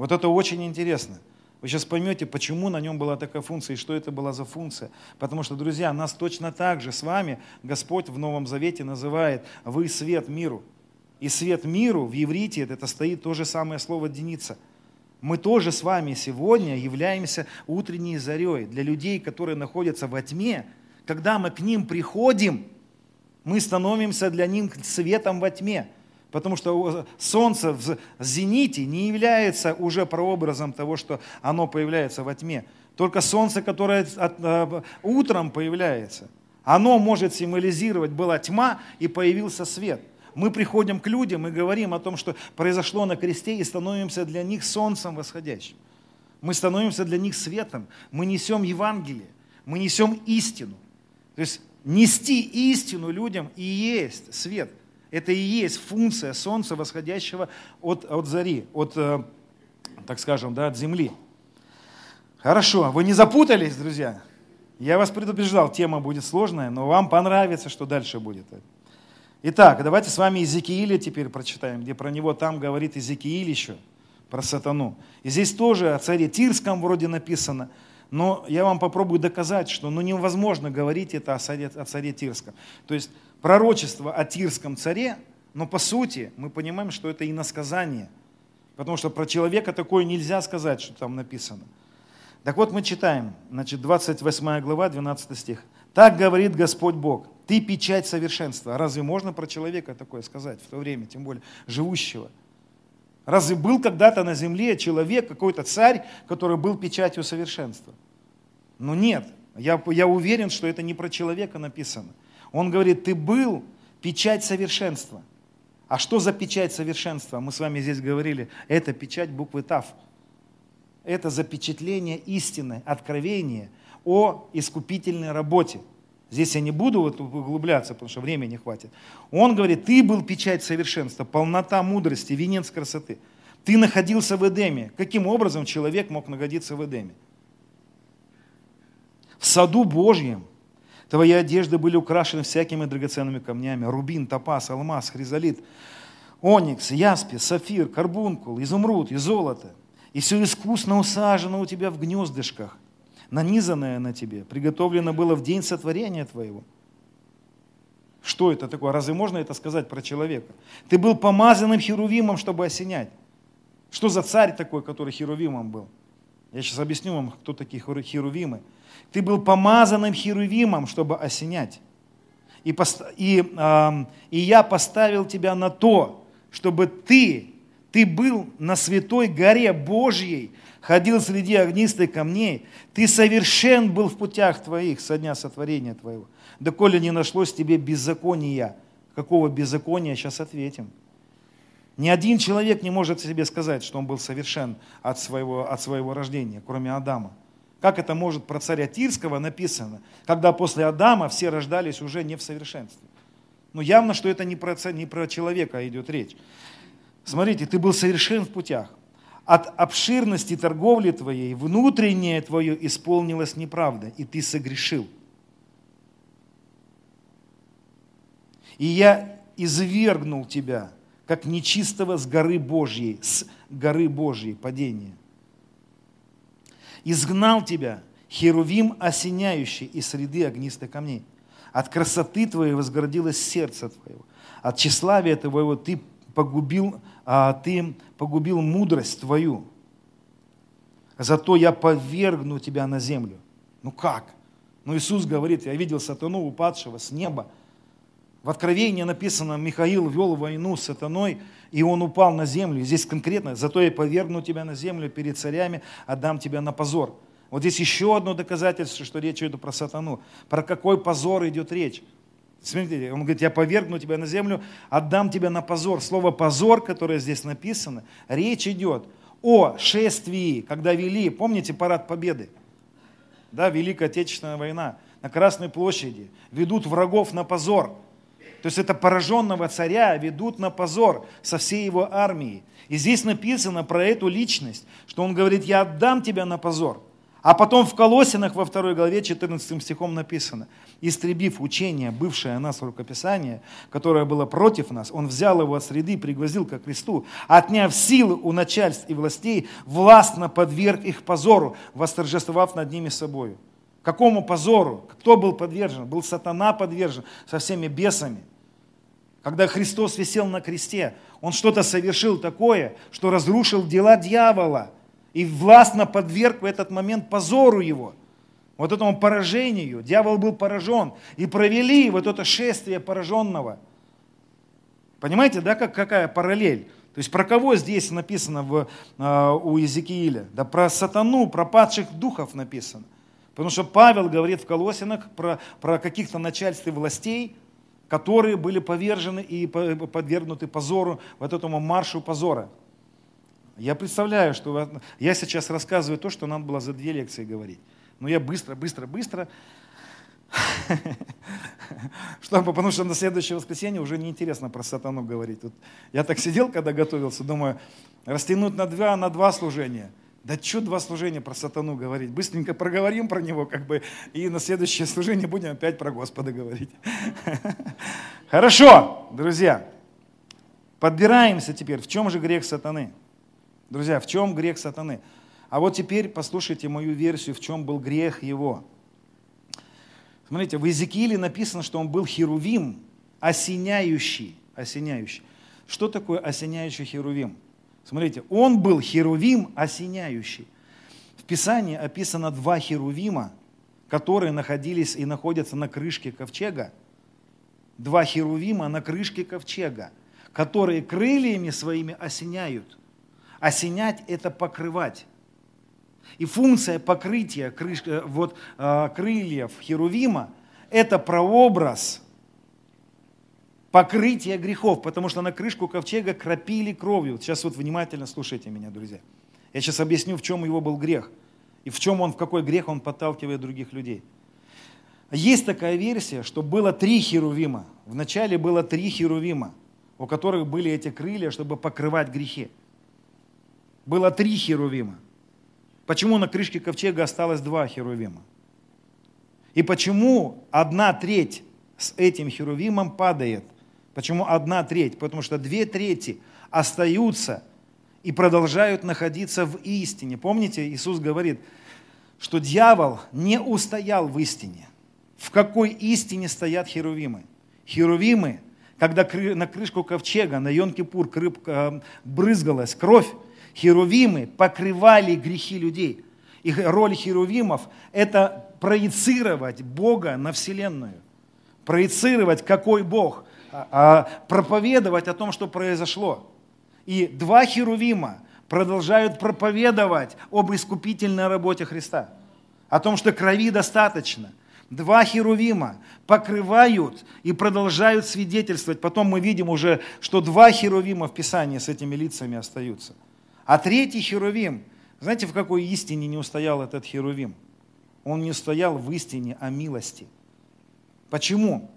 Вот это очень интересно. Вы сейчас поймете, почему на нем была такая функция и что это была за функция. Потому что, друзья, нас точно так же с вами Господь в Новом Завете называет «вы свет миру». И свет миру в еврите это стоит то же самое слово «деница». Мы тоже с вами сегодня являемся утренней зарей для людей, которые находятся во тьме. Когда мы к ним приходим – мы становимся для них светом во тьме. Потому что солнце в зените не является уже прообразом того, что оно появляется во тьме. Только солнце, которое утром появляется, оно может символизировать, была тьма и появился свет. Мы приходим к людям и говорим о том, что произошло на кресте, и становимся для них солнцем восходящим. Мы становимся для них светом. Мы несем Евангелие, мы несем истину. То есть Нести истину людям и есть свет. Это и есть функция солнца, восходящего от, от зари, от, э, так скажем, да, от земли. Хорошо, вы не запутались, друзья? Я вас предупреждал, тема будет сложная, но вам понравится, что дальше будет. Итак, давайте с вами Иезекииля теперь прочитаем, где про него там говорит Иезекииль еще, про сатану. И здесь тоже о царе Тирском вроде написано – но я вам попробую доказать, что ну, невозможно говорить это о царе, о царе Тирском. То есть пророчество о Тирском царе, но по сути мы понимаем, что это иносказание. Потому что про человека такое нельзя сказать, что там написано. Так вот мы читаем, значит, 28 глава, 12 стих. «Так говорит Господь Бог, ты печать совершенства». Разве можно про человека такое сказать в то время, тем более живущего? Разве был когда-то на земле человек, какой-то царь, который был печатью совершенства? Ну нет, я, я уверен, что это не про человека написано. Он говорит, ты был печать совершенства. А что за печать совершенства? Мы с вами здесь говорили, это печать буквы ТАФ. Это запечатление истины, откровение о искупительной работе. Здесь я не буду вот углубляться, потому что времени не хватит. Он говорит, ты был печать совершенства, полнота мудрости, венец красоты. Ты находился в Эдеме. Каким образом человек мог находиться в Эдеме? В саду Божьем твои одежды были украшены всякими драгоценными камнями. Рубин, топаз, алмаз, хризолит, оникс, яспис, сафир, карбункул, изумруд и золото. И все искусно усажено у тебя в гнездышках – нанизанное на тебе, приготовлено было в день сотворения твоего. Что это такое? Разве можно это сказать про человека? Ты был помазанным херувимом, чтобы осенять. Что за царь такой, который херувимом был? Я сейчас объясню вам, кто такие херувимы. Ты был помазанным херувимом, чтобы осенять. И, и, э, и я поставил тебя на то, чтобы ты, ты был на святой горе Божьей, ходил среди огнистых камней, ты совершен был в путях твоих со дня сотворения твоего. Да коли не нашлось тебе беззакония, какого беззакония, сейчас ответим. Ни один человек не может себе сказать, что он был совершен от своего, от своего рождения, кроме Адама. Как это может про царя Тирского написано, когда после Адама все рождались уже не в совершенстве? Ну явно, что это не про, не про человека идет речь. Смотрите, ты был совершен в путях от обширности торговли твоей внутреннее твое исполнилось неправда, и ты согрешил. И я, извергнул тебя, как нечистого с горы Божьей, с горы Божьей, падения. Изгнал тебя, херувим осеняющий из среды огнистых камней. От красоты твоей возгордилось сердце твоего. От тщеславия твоего ты погубил, а, ты погубил мудрость твою. Зато я повергну тебя на землю. Ну как? Ну Иисус говорит, я видел сатану упадшего с неба. В Откровении написано, Михаил вел войну с сатаной, и он упал на землю. Здесь конкретно, зато я повергну тебя на землю перед царями, отдам тебя на позор. Вот здесь еще одно доказательство, что речь идет про сатану. Про какой позор идет речь. Смотрите, он говорит, я повергну тебя на землю, отдам тебя на позор. Слово позор, которое здесь написано, речь идет о шествии, когда вели, помните парад победы? Да, Великая Отечественная война на Красной площади. Ведут врагов на позор. То есть это пораженного царя ведут на позор со всей его армией. И здесь написано про эту личность, что он говорит, я отдам тебя на позор. А потом в Колосинах во второй главе 14 стихом написано, истребив учение, бывшее о нас рукописание, которое было против нас, он взял его от среды и пригвоздил ко кресту, отняв силы у начальств и властей, властно подверг их позору, восторжествовав над ними собою. Какому позору? Кто был подвержен? Был сатана подвержен со всеми бесами. Когда Христос висел на кресте, Он что-то совершил такое, что разрушил дела дьявола и властно подверг в этот момент позору его, вот этому поражению. Дьявол был поражен. И провели вот это шествие пораженного. Понимаете, да, как, какая параллель? То есть про кого здесь написано в, э, у Иезекииля? Да про сатану, про падших духов написано. Потому что Павел говорит в Колосинах про, про каких-то начальств и властей, которые были повержены и подвергнуты позору, вот этому маршу позора. Я представляю, что я сейчас рассказываю то, что нам было за две лекции говорить. Но я быстро, быстро, быстро, чтобы, потому что на следующее воскресенье уже неинтересно про сатану говорить. Тут я так сидел, когда готовился, думаю, растянуть на два, на два служения – да что два служения про сатану говорить? Быстренько проговорим про него, как бы, и на следующее служение будем опять про Господа говорить. Хорошо, друзья. Подбираемся теперь. В чем же грех сатаны? Друзья, в чем грех сатаны? А вот теперь послушайте мою версию, в чем был грех его. Смотрите, в Иезекииле написано, что он был херувим, осеняющий. осеняющий. Что такое осеняющий херувим? Смотрите, он был херувим осеняющий. В Писании описано два херувима, которые находились и находятся на крышке ковчега. Два херувима на крышке ковчега, которые крыльями своими осеняют. Осенять – это покрывать. И функция покрытия крыш, э, вот, э, крыльев херувима – это прообраз покрытие грехов, потому что на крышку ковчега кропили кровью. Сейчас вот внимательно слушайте меня, друзья. Я сейчас объясню, в чем его был грех. И в чем он, в какой грех он подталкивает других людей. Есть такая версия, что было три херувима. Вначале было три херувима, у которых были эти крылья, чтобы покрывать грехи. Было три херувима. Почему на крышке ковчега осталось два херувима? И почему одна треть с этим херувимом падает – Почему одна треть? Потому что две трети остаются и продолжают находиться в истине. Помните, Иисус говорит, что дьявол не устоял в истине. В какой истине стоят херувимы? Херувимы, когда на крышку ковчега, на Йон-Кипур э, брызгалась кровь, херувимы покрывали грехи людей. И роль херувимов – это проецировать Бога на Вселенную. Проецировать, какой Бог – проповедовать о том, что произошло. И два херувима продолжают проповедовать об искупительной работе Христа, о том, что крови достаточно. Два херувима покрывают и продолжают свидетельствовать. Потом мы видим уже, что два херувима в Писании с этими лицами остаются. А третий херувим, знаете, в какой истине не устоял этот херувим? Он не устоял в истине о милости. Почему?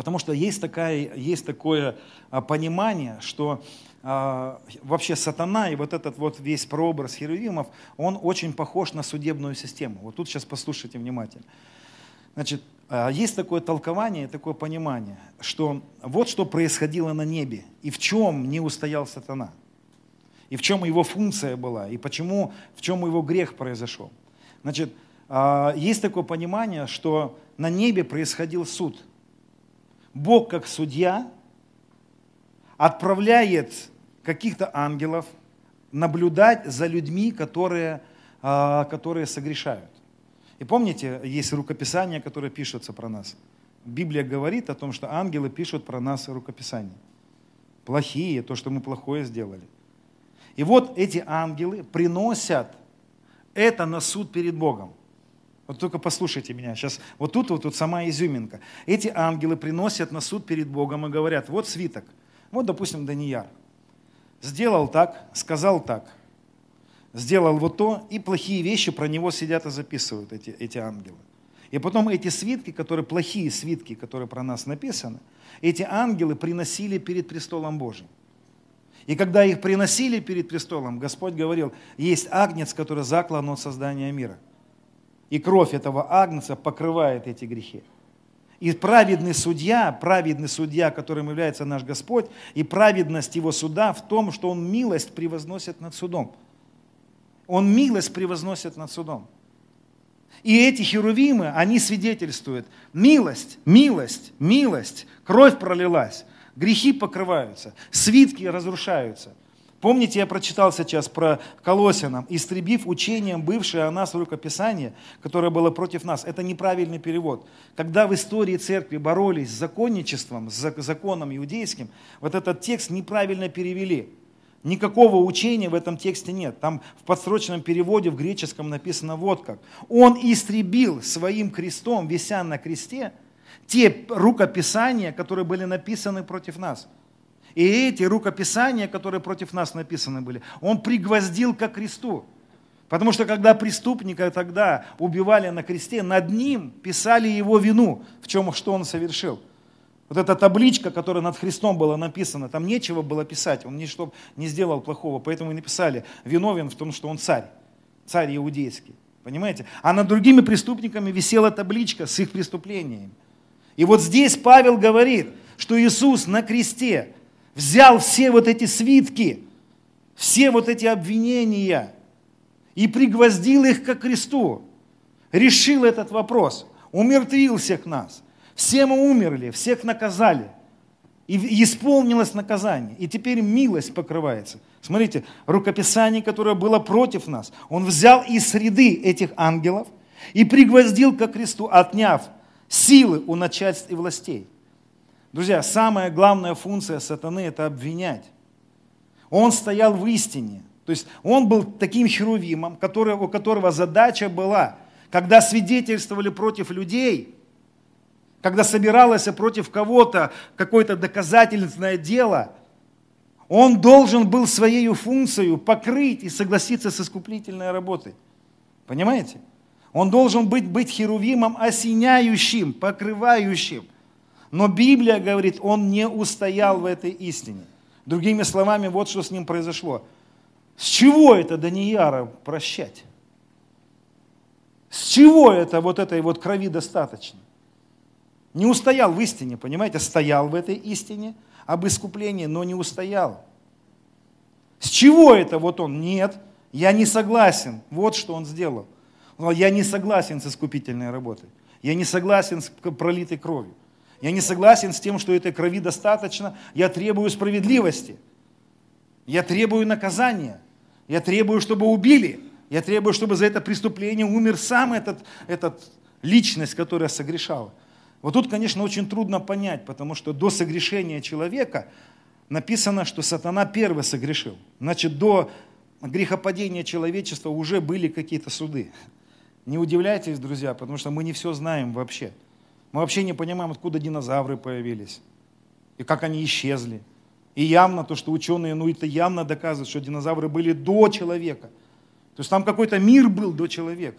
Потому что есть, такая, есть такое а, понимание, что а, вообще сатана и вот этот вот весь прообраз херувимов, он очень похож на судебную систему. Вот тут сейчас послушайте внимательно. Значит, а, есть такое толкование, такое понимание, что вот что происходило на небе, и в чем не устоял сатана, и в чем его функция была, и почему, в чем его грех произошел. Значит, а, есть такое понимание, что на небе происходил суд. Бог, как судья, отправляет каких-то ангелов наблюдать за людьми, которые, а, которые согрешают. И помните, есть рукописания, которые пишутся про нас. Библия говорит о том, что ангелы пишут про нас рукописания. Плохие, то, что мы плохое сделали. И вот эти ангелы приносят это на суд перед Богом. Вот только послушайте меня. Сейчас вот тут вот тут сама изюминка. Эти ангелы приносят на суд перед Богом и говорят, вот свиток. Вот, допустим, Данияр. Сделал так, сказал так сделал вот то, и плохие вещи про него сидят и записывают эти, эти ангелы. И потом эти свитки, которые плохие свитки, которые про нас написаны, эти ангелы приносили перед престолом Божьим. И когда их приносили перед престолом, Господь говорил, есть агнец, который заклан от создания мира. И кровь этого агнца покрывает эти грехи. И праведный судья, праведный судья, которым является наш Господь, и праведность его суда в том, что он милость превозносит над судом. Он милость превозносит над судом. И эти херувимы, они свидетельствуют, милость, милость, милость, кровь пролилась, грехи покрываются, свитки разрушаются. Помните, я прочитал сейчас про Колосинам, истребив учением бывшее о нас рукописание, которое было против нас. Это неправильный перевод. Когда в истории церкви боролись с законничеством, с законом иудейским, вот этот текст неправильно перевели. Никакого учения в этом тексте нет. Там в подсрочном переводе в греческом написано вот как. Он истребил своим крестом, вися на кресте, те рукописания, которые были написаны против нас. И эти рукописания, которые против нас написаны были, он пригвоздил ко кресту. Потому что когда преступника тогда убивали на кресте, над ним писали его вину, в чем что он совершил. Вот эта табличка, которая над Христом была написана, там нечего было писать, он ничто не сделал плохого, поэтому и написали, виновен в том, что он царь, царь иудейский. Понимаете? А над другими преступниками висела табличка с их преступлениями. И вот здесь Павел говорит, что Иисус на кресте взял все вот эти свитки, все вот эти обвинения и пригвоздил их к кресту. Решил этот вопрос, умертвил всех нас – все мы умерли, всех наказали. И исполнилось наказание. И теперь милость покрывается. Смотрите, рукописание, которое было против нас, он взял из среды этих ангелов и пригвоздил ко кресту, отняв силы у начальств и властей. Друзья, самая главная функция сатаны – это обвинять. Он стоял в истине. То есть он был таким херувимом, который, у которого задача была, когда свидетельствовали против людей – когда собиралось против кого-то какое-то доказательственное дело, он должен был своей функцией покрыть и согласиться с искуплительной работой. Понимаете? Он должен быть, быть херувимом осеняющим, покрывающим. Но Библия говорит, он не устоял в этой истине. Другими словами, вот что с ним произошло. С чего это Данияра прощать? С чего это вот этой вот крови достаточно? Не устоял в истине, понимаете? Стоял в этой истине об искуплении, но не устоял. С чего это вот он? Нет, я не согласен. Вот что он сделал. Я не согласен с искупительной работой. Я не согласен с пролитой кровью. Я не согласен с тем, что этой крови достаточно. Я требую справедливости. Я требую наказания. Я требую, чтобы убили. Я требую, чтобы за это преступление умер сам этот, этот личность, которая согрешала. Вот тут, конечно, очень трудно понять, потому что до согрешения человека написано, что сатана первый согрешил. Значит, до грехопадения человечества уже были какие-то суды. Не удивляйтесь, друзья, потому что мы не все знаем вообще. Мы вообще не понимаем, откуда динозавры появились и как они исчезли. И явно то, что ученые, ну это явно доказывают, что динозавры были до человека. То есть там какой-то мир был до человека.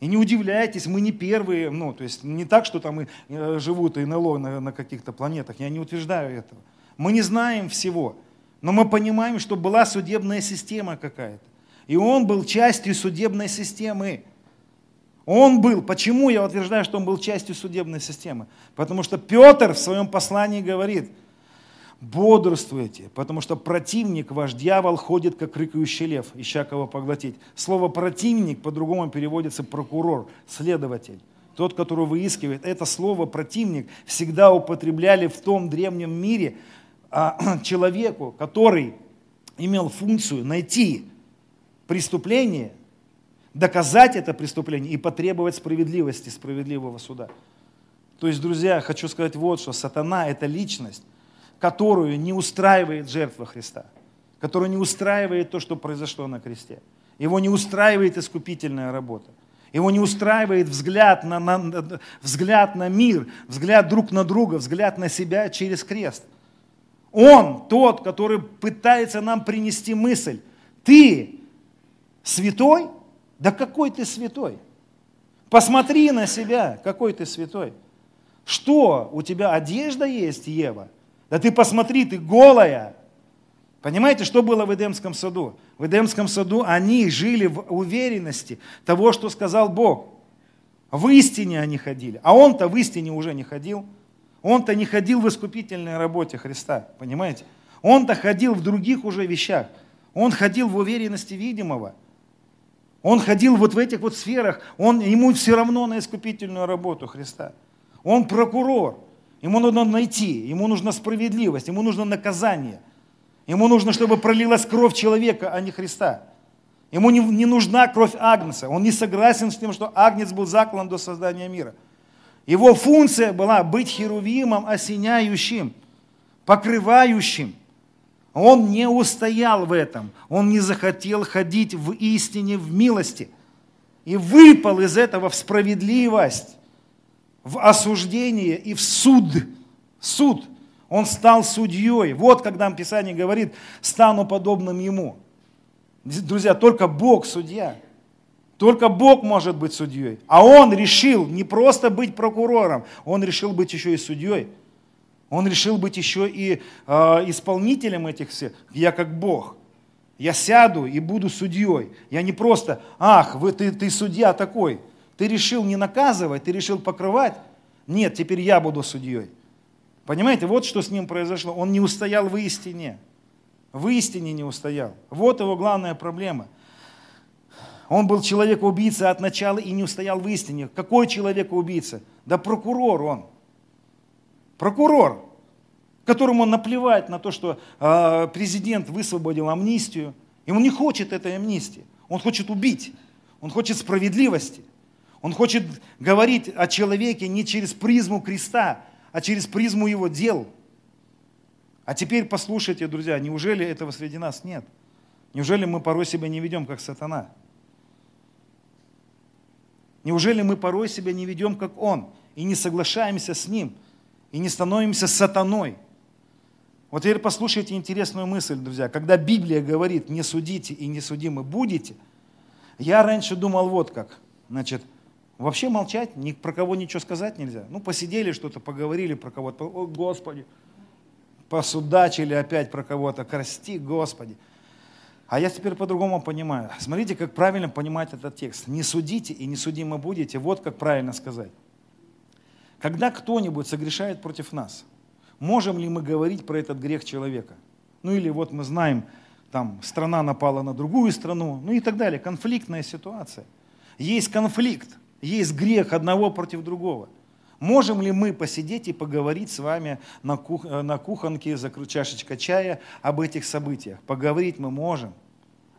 И не удивляйтесь, мы не первые, ну, то есть не так, что там и, э, живут НЛО на, на каких-то планетах, я не утверждаю этого. Мы не знаем всего, но мы понимаем, что была судебная система какая-то. И он был частью судебной системы. Он был, почему я утверждаю, что он был частью судебной системы? Потому что Петр в своем послании говорит, бодрствуйте, потому что противник, ваш дьявол, ходит, как рыкающий лев, ища кого поглотить. Слово противник по-другому переводится прокурор, следователь. Тот, который выискивает. Это слово противник всегда употребляли в том древнем мире а, человеку, который имел функцию найти преступление, доказать это преступление и потребовать справедливости, справедливого суда. То есть, друзья, хочу сказать вот что. Сатана – это личность, которую не устраивает жертва Христа, которую не устраивает то, что произошло на кресте. Его не устраивает искупительная работа. Его не устраивает взгляд на, на, взгляд на мир, взгляд друг на друга, взгляд на себя через крест. Он тот, который пытается нам принести мысль. Ты святой? Да какой ты святой? Посмотри на себя, какой ты святой. Что, у тебя одежда есть, Ева? Да ты посмотри, ты голая. Понимаете, что было в Эдемском саду? В Эдемском саду они жили в уверенности того, что сказал Бог. В истине они ходили. А он-то в истине уже не ходил. Он-то не ходил в искупительной работе Христа. Понимаете? Он-то ходил в других уже вещах. Он ходил в уверенности видимого. Он ходил вот в этих вот сферах. Он, ему все равно на искупительную работу Христа. Он прокурор. Ему нужно найти, ему нужна справедливость, ему нужно наказание. Ему нужно, чтобы пролилась кровь человека, а не Христа. Ему не, не нужна кровь Агнца. Он не согласен с тем, что Агнец был заклан до создания мира. Его функция была быть херувимом, осеняющим, покрывающим. Он не устоял в этом. Он не захотел ходить в истине, в милости. И выпал из этого в справедливость в осуждение и в суд. Суд. Он стал судьей. Вот когда Писание говорит, стану подобным ему. Друзья, только Бог судья. Только Бог может быть судьей. А он решил не просто быть прокурором, он решил быть еще и судьей. Он решил быть еще и э, исполнителем этих всех. Я как Бог. Я сяду и буду судьей. Я не просто, ах, вы, ты, ты судья такой. Ты решил не наказывать, ты решил покрывать. Нет, теперь я буду судьей. Понимаете, вот что с ним произошло. Он не устоял в истине. В истине не устоял. Вот его главная проблема. Он был человек-убийца от начала и не устоял в истине. Какой человек-убийца? Да прокурор он. Прокурор, которому наплевать на то, что э, президент высвободил амнистию. Ему не хочет этой амнистии. Он хочет убить. Он хочет справедливости. Он хочет говорить о человеке не через призму креста, а через призму его дел. А теперь послушайте, друзья, неужели этого среди нас нет? Неужели мы порой себя не ведем, как сатана? Неужели мы порой себя не ведем, как он, и не соглашаемся с ним, и не становимся сатаной? Вот теперь послушайте интересную мысль, друзья. Когда Библия говорит «не судите и не судимы будете», я раньше думал вот как. Значит, Вообще молчать, ни про кого ничего сказать нельзя. Ну, посидели что-то, поговорили про кого-то. О, Господи, посудачили опять про кого-то. Прости, Господи. А я теперь по-другому понимаю. Смотрите, как правильно понимать этот текст. Не судите и не судимы будете. Вот как правильно сказать. Когда кто-нибудь согрешает против нас, можем ли мы говорить про этот грех человека? Ну или вот мы знаем, там страна напала на другую страну, ну и так далее. Конфликтная ситуация. Есть конфликт есть грех одного против другого. Можем ли мы посидеть и поговорить с вами на, кух, э, на кухонке за чашечкой чая об этих событиях? Поговорить мы можем,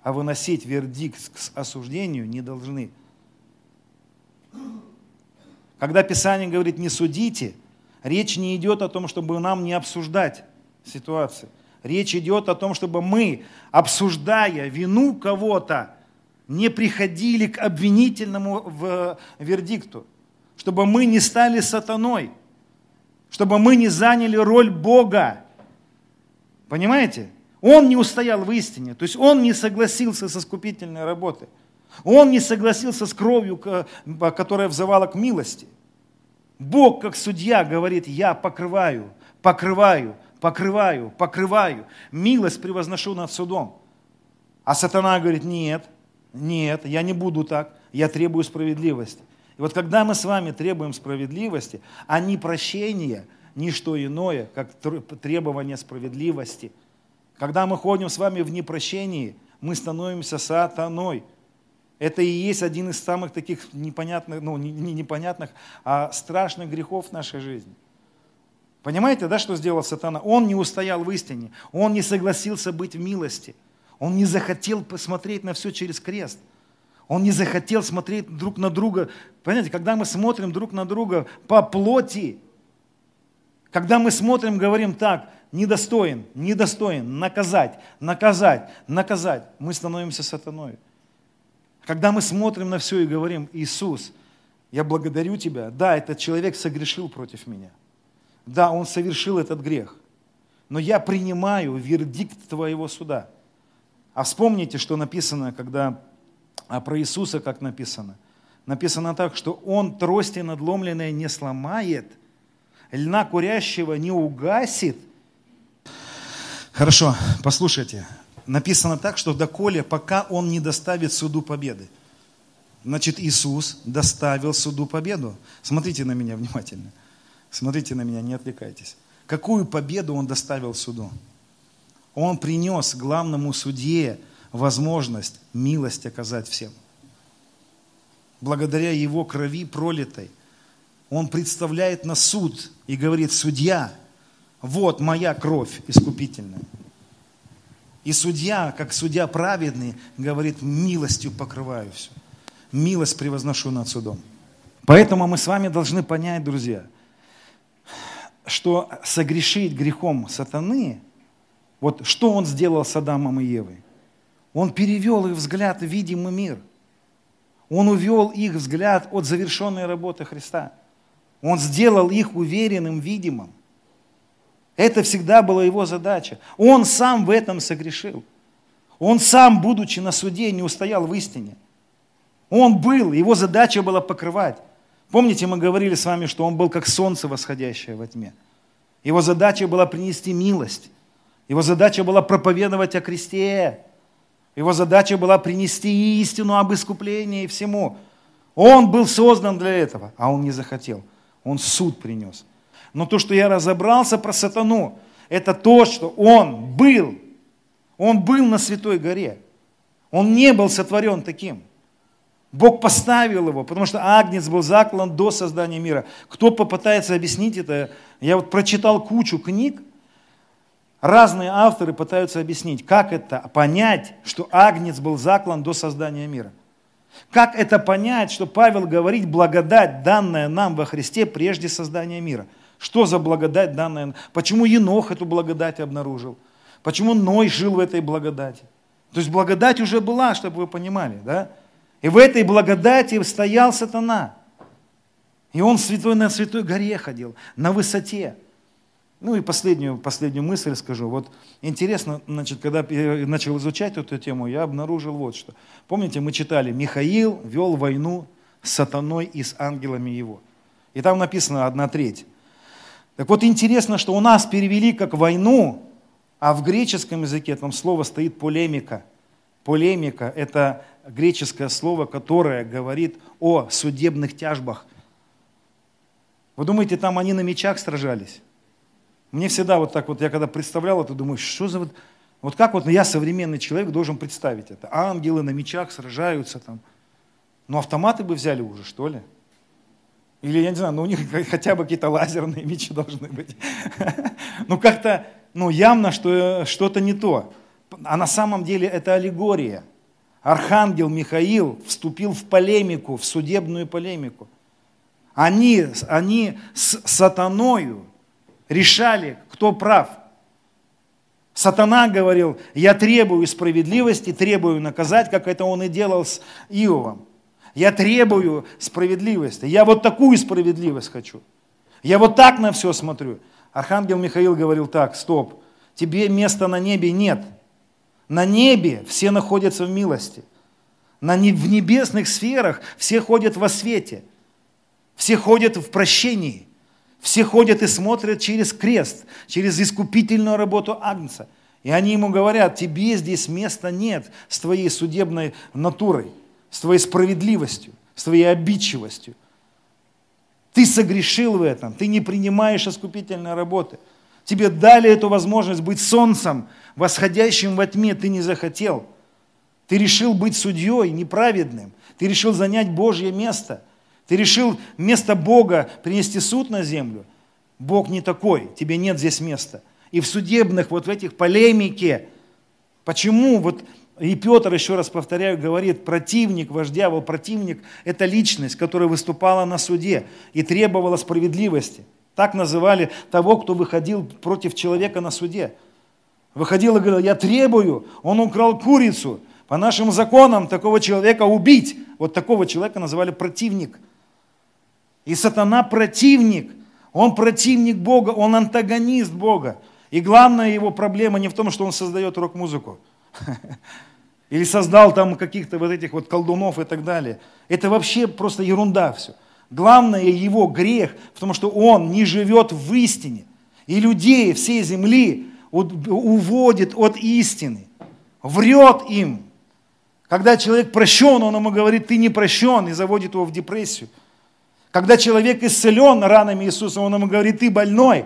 а выносить вердикт к осуждению не должны. Когда Писание говорит «не судите», речь не идет о том, чтобы нам не обсуждать ситуацию. Речь идет о том, чтобы мы, обсуждая вину кого-то, не приходили к обвинительному в вердикту, чтобы мы не стали сатаной, чтобы мы не заняли роль Бога. Понимаете? Он не устоял в истине, то есть он не согласился со скупительной работой. Он не согласился с кровью, которая взывала к милости. Бог, как судья, говорит, я покрываю, покрываю, покрываю, покрываю. Милость превозношу над судом. А сатана говорит, нет, нет, я не буду так, я требую справедливости. И вот когда мы с вами требуем справедливости, а не прощения, ни что иное, как требование справедливости, когда мы ходим с вами в непрощении, мы становимся сатаной. Это и есть один из самых таких непонятных, ну не непонятных, а страшных грехов нашей жизни. Понимаете, да, что сделал сатана? Он не устоял в истине, он не согласился быть в милости, он не захотел посмотреть на все через крест – он не захотел смотреть друг на друга. Понимаете, когда мы смотрим друг на друга по плоти, когда мы смотрим, говорим так, недостоин, недостоин, наказать, наказать, наказать, мы становимся сатаной. Когда мы смотрим на все и говорим, Иисус, я благодарю Тебя, да, этот человек согрешил против меня, да, он совершил этот грех, но я принимаю вердикт Твоего суда. А вспомните, что написано, когда а про Иисуса как написано? Написано так, что Он трости надломленные не сломает, льна курящего не угасит. Хорошо, послушайте. Написано так, что доколе, пока Он не доставит суду победы. Значит, Иисус доставил суду победу. Смотрите на меня внимательно. Смотрите на меня, не отвлекайтесь. Какую победу Он доставил суду? Он принес главному судье возможность милость оказать всем. Благодаря Его крови пролитой, Он представляет на суд и говорит, судья, вот моя кровь искупительная. И судья, как судья праведный, говорит, милостью покрываю все. Милость превозношу над судом. Поэтому мы с вами должны понять, друзья, что согрешить грехом сатаны, вот что он сделал с Адамом и Евой? Он перевел их взгляд в видимый мир. Он увел их взгляд от завершенной работы Христа. Он сделал их уверенным, видимым. Это всегда была его задача. Он сам в этом согрешил. Он сам, будучи на суде, не устоял в истине. Он был, его задача была покрывать. Помните, мы говорили с вами, что он был как солнце восходящее во тьме. Его задача была принести милость. Его задача была проповедовать о кресте. Его задача была принести истину об искуплении и всему. Он был создан для этого, а он не захотел. Он суд принес. Но то, что я разобрался про сатану, это то, что он был. Он был на Святой горе. Он не был сотворен таким. Бог поставил его, потому что Агнец был заклан до создания мира. Кто попытается объяснить это, я вот прочитал кучу книг, Разные авторы пытаются объяснить, как это понять, что Агнец был заклан до создания мира. Как это понять, что Павел говорит благодать, данная нам во Христе прежде создания мира? Что за благодать данная? Почему Енох эту благодать обнаружил? Почему Ной жил в этой благодати? То есть благодать уже была, чтобы вы понимали, да? И в этой благодати стоял сатана. И он святой на святой горе ходил, на высоте. Ну и последнюю, последнюю мысль скажу. Вот интересно, значит, когда я начал изучать эту тему, я обнаружил вот что. Помните, мы читали, Михаил вел войну с сатаной и с ангелами его. И там написано одна треть. Так вот интересно, что у нас перевели как войну, а в греческом языке там слово стоит полемика. Полемика – это греческое слово, которое говорит о судебных тяжбах. Вы думаете, там они на мечах сражались? Мне всегда вот так вот, я когда представлял это, думаю, что за вот, вот как вот я, современный человек, должен представить это? Ангелы на мечах сражаются там. Ну, автоматы бы взяли уже, что ли? Или, я не знаю, ну у них хотя бы какие-то лазерные мечи должны быть. Ну, как-то, ну, явно, что что-то не то. А на самом деле это аллегория. Архангел Михаил вступил в полемику, в судебную полемику. Они, они с сатаною решали, кто прав. Сатана говорил, я требую справедливости, требую наказать, как это он и делал с Иовом. Я требую справедливости. Я вот такую справедливость хочу. Я вот так на все смотрю. Архангел Михаил говорил так, стоп, тебе места на небе нет. На небе все находятся в милости. На, в небесных сферах все ходят во свете. Все ходят в прощении. Все ходят и смотрят через крест, через искупительную работу Агнца. И они ему говорят, тебе здесь места нет с твоей судебной натурой, с твоей справедливостью, с твоей обидчивостью. Ты согрешил в этом, ты не принимаешь искупительной работы. Тебе дали эту возможность быть солнцем, восходящим во тьме, ты не захотел. Ты решил быть судьей неправедным. Ты решил занять Божье место. Ты решил вместо Бога принести суд на землю. Бог не такой, тебе нет здесь места. И в судебных, вот в этих полемике, почему вот и Петр, еще раз повторяю, говорит, противник вождя, вот противник – это личность, которая выступала на суде и требовала справедливости. Так называли того, кто выходил против человека на суде. Выходил и говорил, я требую, он украл курицу. По нашим законам такого человека убить. Вот такого человека называли противник. И сатана противник. Он противник Бога, он антагонист Бога. И главная его проблема не в том, что он создает рок-музыку. Или создал там каких-то вот этих вот колдунов и так далее. Это вообще просто ерунда все. Главное его грех в том, что он не живет в истине. И людей всей земли уводит от истины. Врет им. Когда человек прощен, он ему говорит, ты не прощен, и заводит его в депрессию. Когда человек исцелен ранами Иисуса, он ему говорит, ты больной.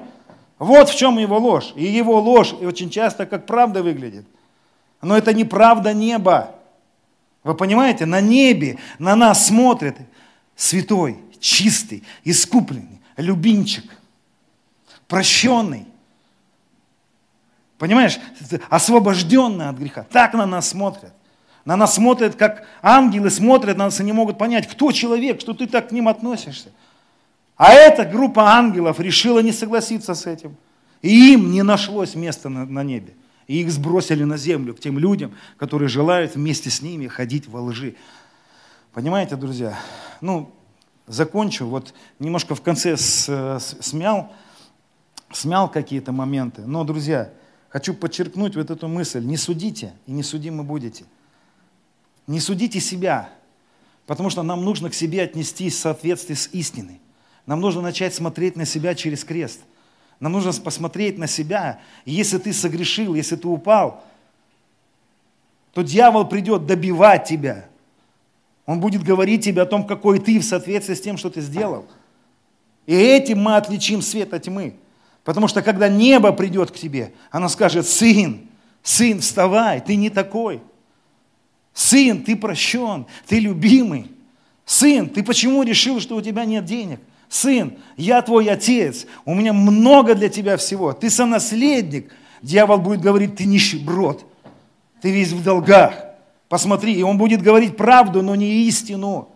Вот в чем его ложь. И его ложь очень часто как правда выглядит – но это неправда неба. Вы понимаете, на небе на нас смотрит святой, чистый, искупленный, любимчик, прощенный. Понимаешь, освобожденный от греха. Так на нас смотрят. На нас смотрят, как ангелы смотрят на нас и не могут понять, кто человек, что ты так к ним относишься. А эта группа ангелов решила не согласиться с этим. И им не нашлось места на, на небе. И их сбросили на землю к тем людям, которые желают вместе с ними ходить во лжи. Понимаете, друзья? Ну, закончу. Вот немножко в конце смял, смял какие-то моменты. Но, друзья, хочу подчеркнуть вот эту мысль. Не судите и не судимы будете. Не судите себя, потому что нам нужно к себе отнестись в соответствии с истиной. Нам нужно начать смотреть на себя через крест – нам нужно посмотреть на себя. Если ты согрешил, если ты упал, то дьявол придет добивать тебя. Он будет говорить тебе о том, какой ты в соответствии с тем, что ты сделал. И этим мы отличим свет от тьмы. Потому что когда небо придет к тебе, оно скажет, сын, сын, вставай, ты не такой. Сын, ты прощен, ты любимый. Сын, ты почему решил, что у тебя нет денег? Сын, я твой отец, у меня много для тебя всего, ты сонаследник. Дьявол будет говорить, ты нищеброд, ты весь в долгах. Посмотри, и он будет говорить правду, но не истину,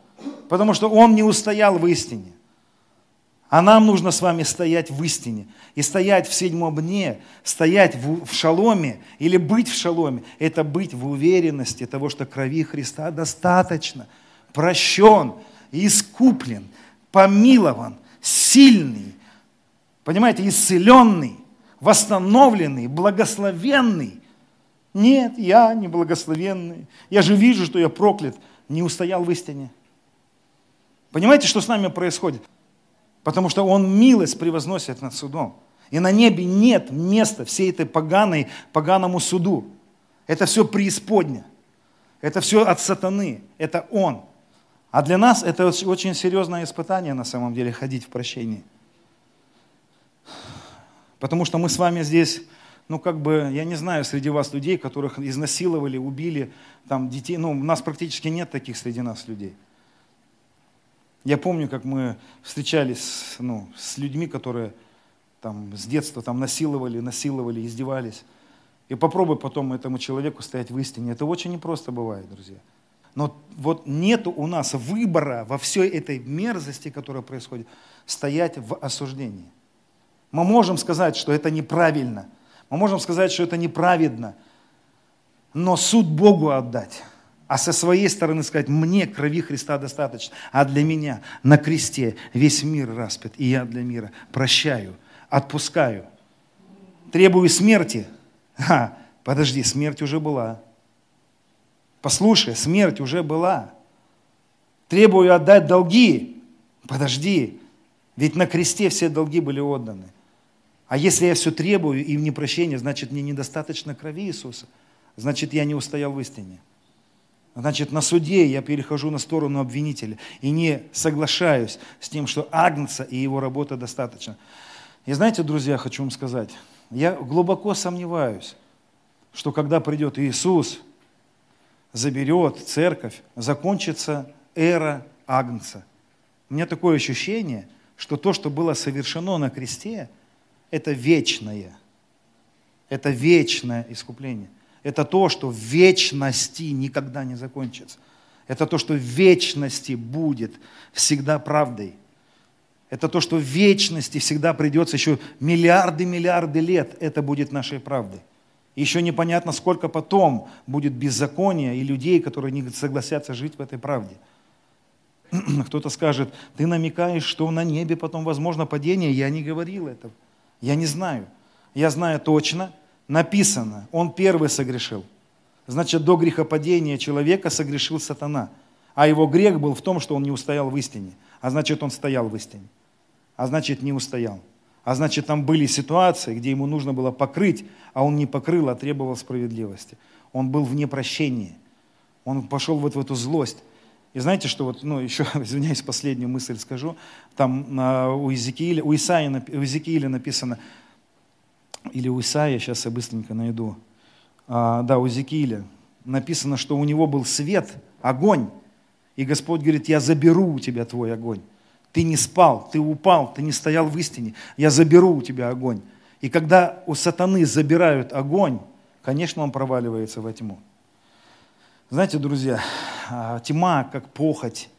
потому что он не устоял в истине. А нам нужно с вами стоять в истине. И стоять в седьмом дне, стоять в, в шаломе или быть в шаломе, это быть в уверенности того, что крови Христа достаточно, прощен, искуплен, помилован, сильный, понимаете, исцеленный, восстановленный, благословенный. Нет, я не благословенный. Я же вижу, что я проклят, не устоял в истине. Понимаете, что с нами происходит? Потому что Он милость превозносит над судом. И на небе нет места всей этой поганой, поганому суду. Это все преисподня. Это все от сатаны. Это Он. А для нас это очень серьезное испытание на самом деле, ходить в прощении. Потому что мы с вами здесь, ну как бы, я не знаю, среди вас людей, которых изнасиловали, убили, там детей, ну у нас практически нет таких среди нас людей. Я помню, как мы встречались ну, с людьми, которые там, с детства там, насиловали, насиловали, издевались. И попробуй потом этому человеку стоять в истине. Это очень непросто бывает, друзья. Но вот нет у нас выбора во всей этой мерзости, которая происходит, стоять в осуждении. Мы можем сказать, что это неправильно. Мы можем сказать, что это неправедно. Но суд Богу отдать. А со своей стороны сказать, мне крови Христа достаточно, а для меня на кресте весь мир распят, и я для мира прощаю, отпускаю. Требую смерти. Ха, подожди, смерть уже была. Послушай, смерть уже была. Требую отдать долги. Подожди, ведь на кресте все долги были отданы. А если я все требую и не прощения, значит мне недостаточно крови Иисуса. Значит, я не устоял в истине. Значит, на суде я перехожу на сторону обвинителя и не соглашаюсь с тем, что Агнца и его работа достаточно. И знаете, друзья, хочу вам сказать, я глубоко сомневаюсь, что когда придет Иисус, заберет церковь, закончится эра Агнца. У меня такое ощущение, что то, что было совершено на кресте, это вечное. Это вечное искупление. Это то, что в вечности никогда не закончится. Это то, что в вечности будет всегда правдой. Это то, что в вечности всегда придется еще миллиарды-миллиарды лет, это будет нашей правдой. Еще непонятно, сколько потом будет беззакония и людей, которые не согласятся жить в этой правде. Кто-то скажет, ты намекаешь, что на небе потом возможно падение. Я не говорил этого. Я не знаю. Я знаю точно, написано, он первый согрешил. Значит, до грехопадения человека согрешил сатана. А его грех был в том, что он не устоял в истине. А значит, он стоял в истине. А значит, не устоял. А значит, там были ситуации, где ему нужно было покрыть, а он не покрыл, а требовал справедливости. Он был в непрощении. Он пошел вот в эту злость. И знаете, что вот, ну, еще, извиняюсь, последнюю мысль скажу. Там а, у, Иезекииля, у, Исаия, у Иезекииля написано, или у Исаия, сейчас я быстренько найду, а, да, у Иезекииля написано, что у него был свет, огонь, и Господь говорит, я заберу у тебя твой огонь. Ты не спал, ты упал, ты не стоял в истине. Я заберу у тебя огонь. И когда у сатаны забирают огонь, конечно, он проваливается во тьму. Знаете, друзья, а, тьма как похоть,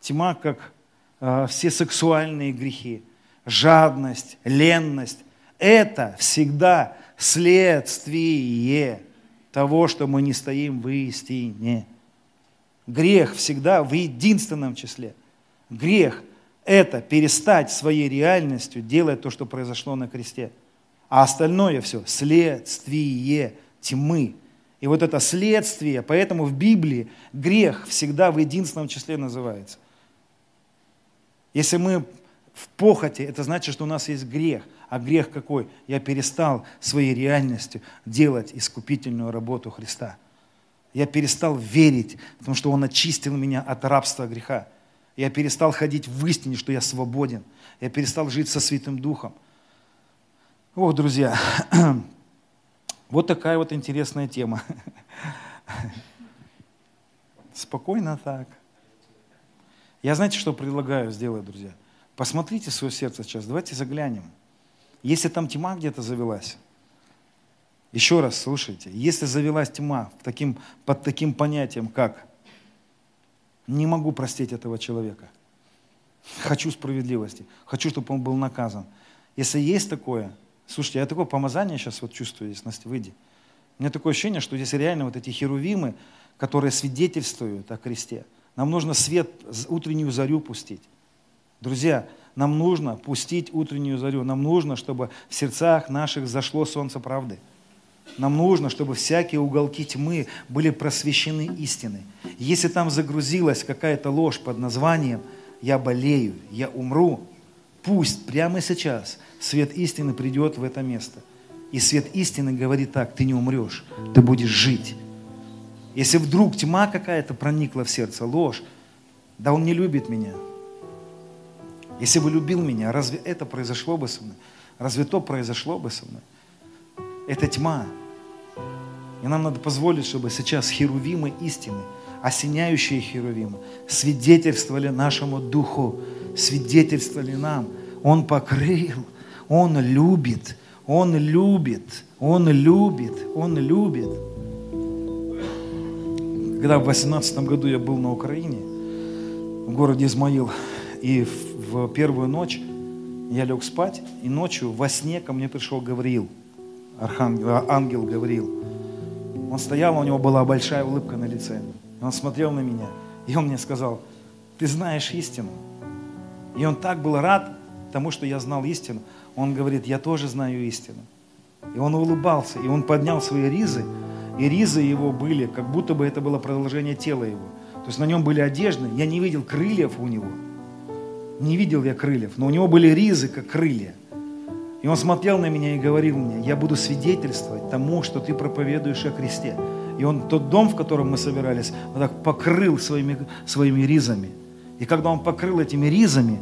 тьма как а, все сексуальные грехи, жадность, ленность, это всегда следствие того, что мы не стоим в истине. Грех всегда в единственном числе. Грех – это перестать своей реальностью делать то, что произошло на кресте. А остальное все – следствие тьмы. И вот это следствие, поэтому в Библии грех всегда в единственном числе называется. Если мы в похоти, это значит, что у нас есть грех. А грех какой? Я перестал своей реальностью делать искупительную работу Христа. Я перестал верить, потому что Он очистил меня от рабства греха. Я перестал ходить в истине, что я свободен. Я перестал жить со Святым Духом. Ох, друзья, вот такая вот интересная тема. Спокойно так. Я знаете, что предлагаю сделать, друзья? Посмотрите свое сердце сейчас, давайте заглянем. Если там тьма где-то завелась, еще раз слушайте, если завелась тьма таким, под таким понятием, как «не могу простить этого человека», «хочу справедливости», «хочу, чтобы он был наказан», если есть такое, слушайте, я такое помазание сейчас вот чувствую здесь, Настя, выйди. У меня такое ощущение, что здесь реально вот эти херувимы, которые свидетельствуют о кресте. Нам нужно свет, утреннюю зарю пустить. Друзья, нам нужно пустить утреннюю зарю. Нам нужно, чтобы в сердцах наших зашло солнце правды. Нам нужно, чтобы всякие уголки тьмы были просвещены истиной. Если там загрузилась какая-то ложь под названием «я болею», «я умру», пусть прямо сейчас свет истины придет в это место. И свет истины говорит так, ты не умрешь, ты будешь жить. Если вдруг тьма какая-то проникла в сердце, ложь, да он не любит меня, если бы любил меня, разве это произошло бы со мной? Разве то произошло бы со мной? Это тьма. И нам надо позволить, чтобы сейчас херувимы истины, осеняющие херувимы, свидетельствовали нашему духу, свидетельствовали нам. Он покрыл, Он любит, Он любит, Он любит, Он любит. Когда в 18 году я был на Украине, в городе Измаил, и в первую ночь я лег спать, и ночью во сне ко мне пришел Гавриил, архангел, ангел Гавриил. Он стоял, у него была большая улыбка на лице. Он смотрел на меня, и он мне сказал, ты знаешь истину. И он так был рад тому, что я знал истину. Он говорит, я тоже знаю истину. И он улыбался, и он поднял свои ризы, и ризы его были, как будто бы это было продолжение тела его. То есть на нем были одежды, я не видел крыльев у него – не видел я крыльев, но у него были ризы, как крылья. И он смотрел на меня и говорил мне, я буду свидетельствовать тому, что ты проповедуешь о кресте. И он тот дом, в котором мы собирались, вот так покрыл своими, своими ризами. И когда он покрыл этими ризами,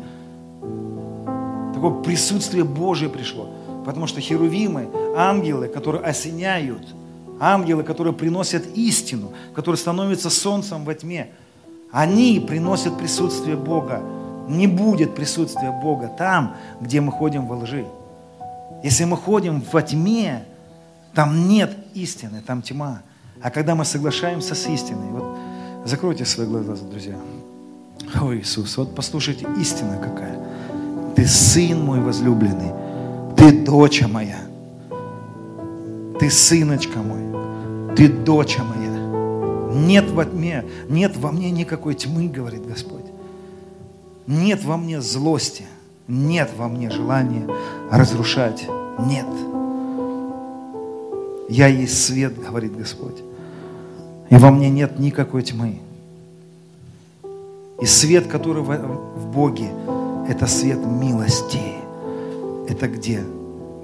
такое присутствие Божие пришло. Потому что херувимы, ангелы, которые осеняют, ангелы, которые приносят истину, которые становятся солнцем во тьме, они приносят присутствие Бога. Не будет присутствия Бога там, где мы ходим во лжи. Если мы ходим во тьме, там нет истины, там тьма. А когда мы соглашаемся с истиной, вот закройте свои глаза, друзья. О, Иисус, вот послушайте, истина какая. Ты сын мой возлюбленный, ты доча моя, ты сыночка мой, ты доча моя. Нет во тьме, нет во мне никакой тьмы, говорит Господь. Нет во мне злости, нет во мне желания разрушать. Нет. Я есть свет, говорит Господь. И во мне нет никакой тьмы. И свет, который в Боге, это свет милости. Это где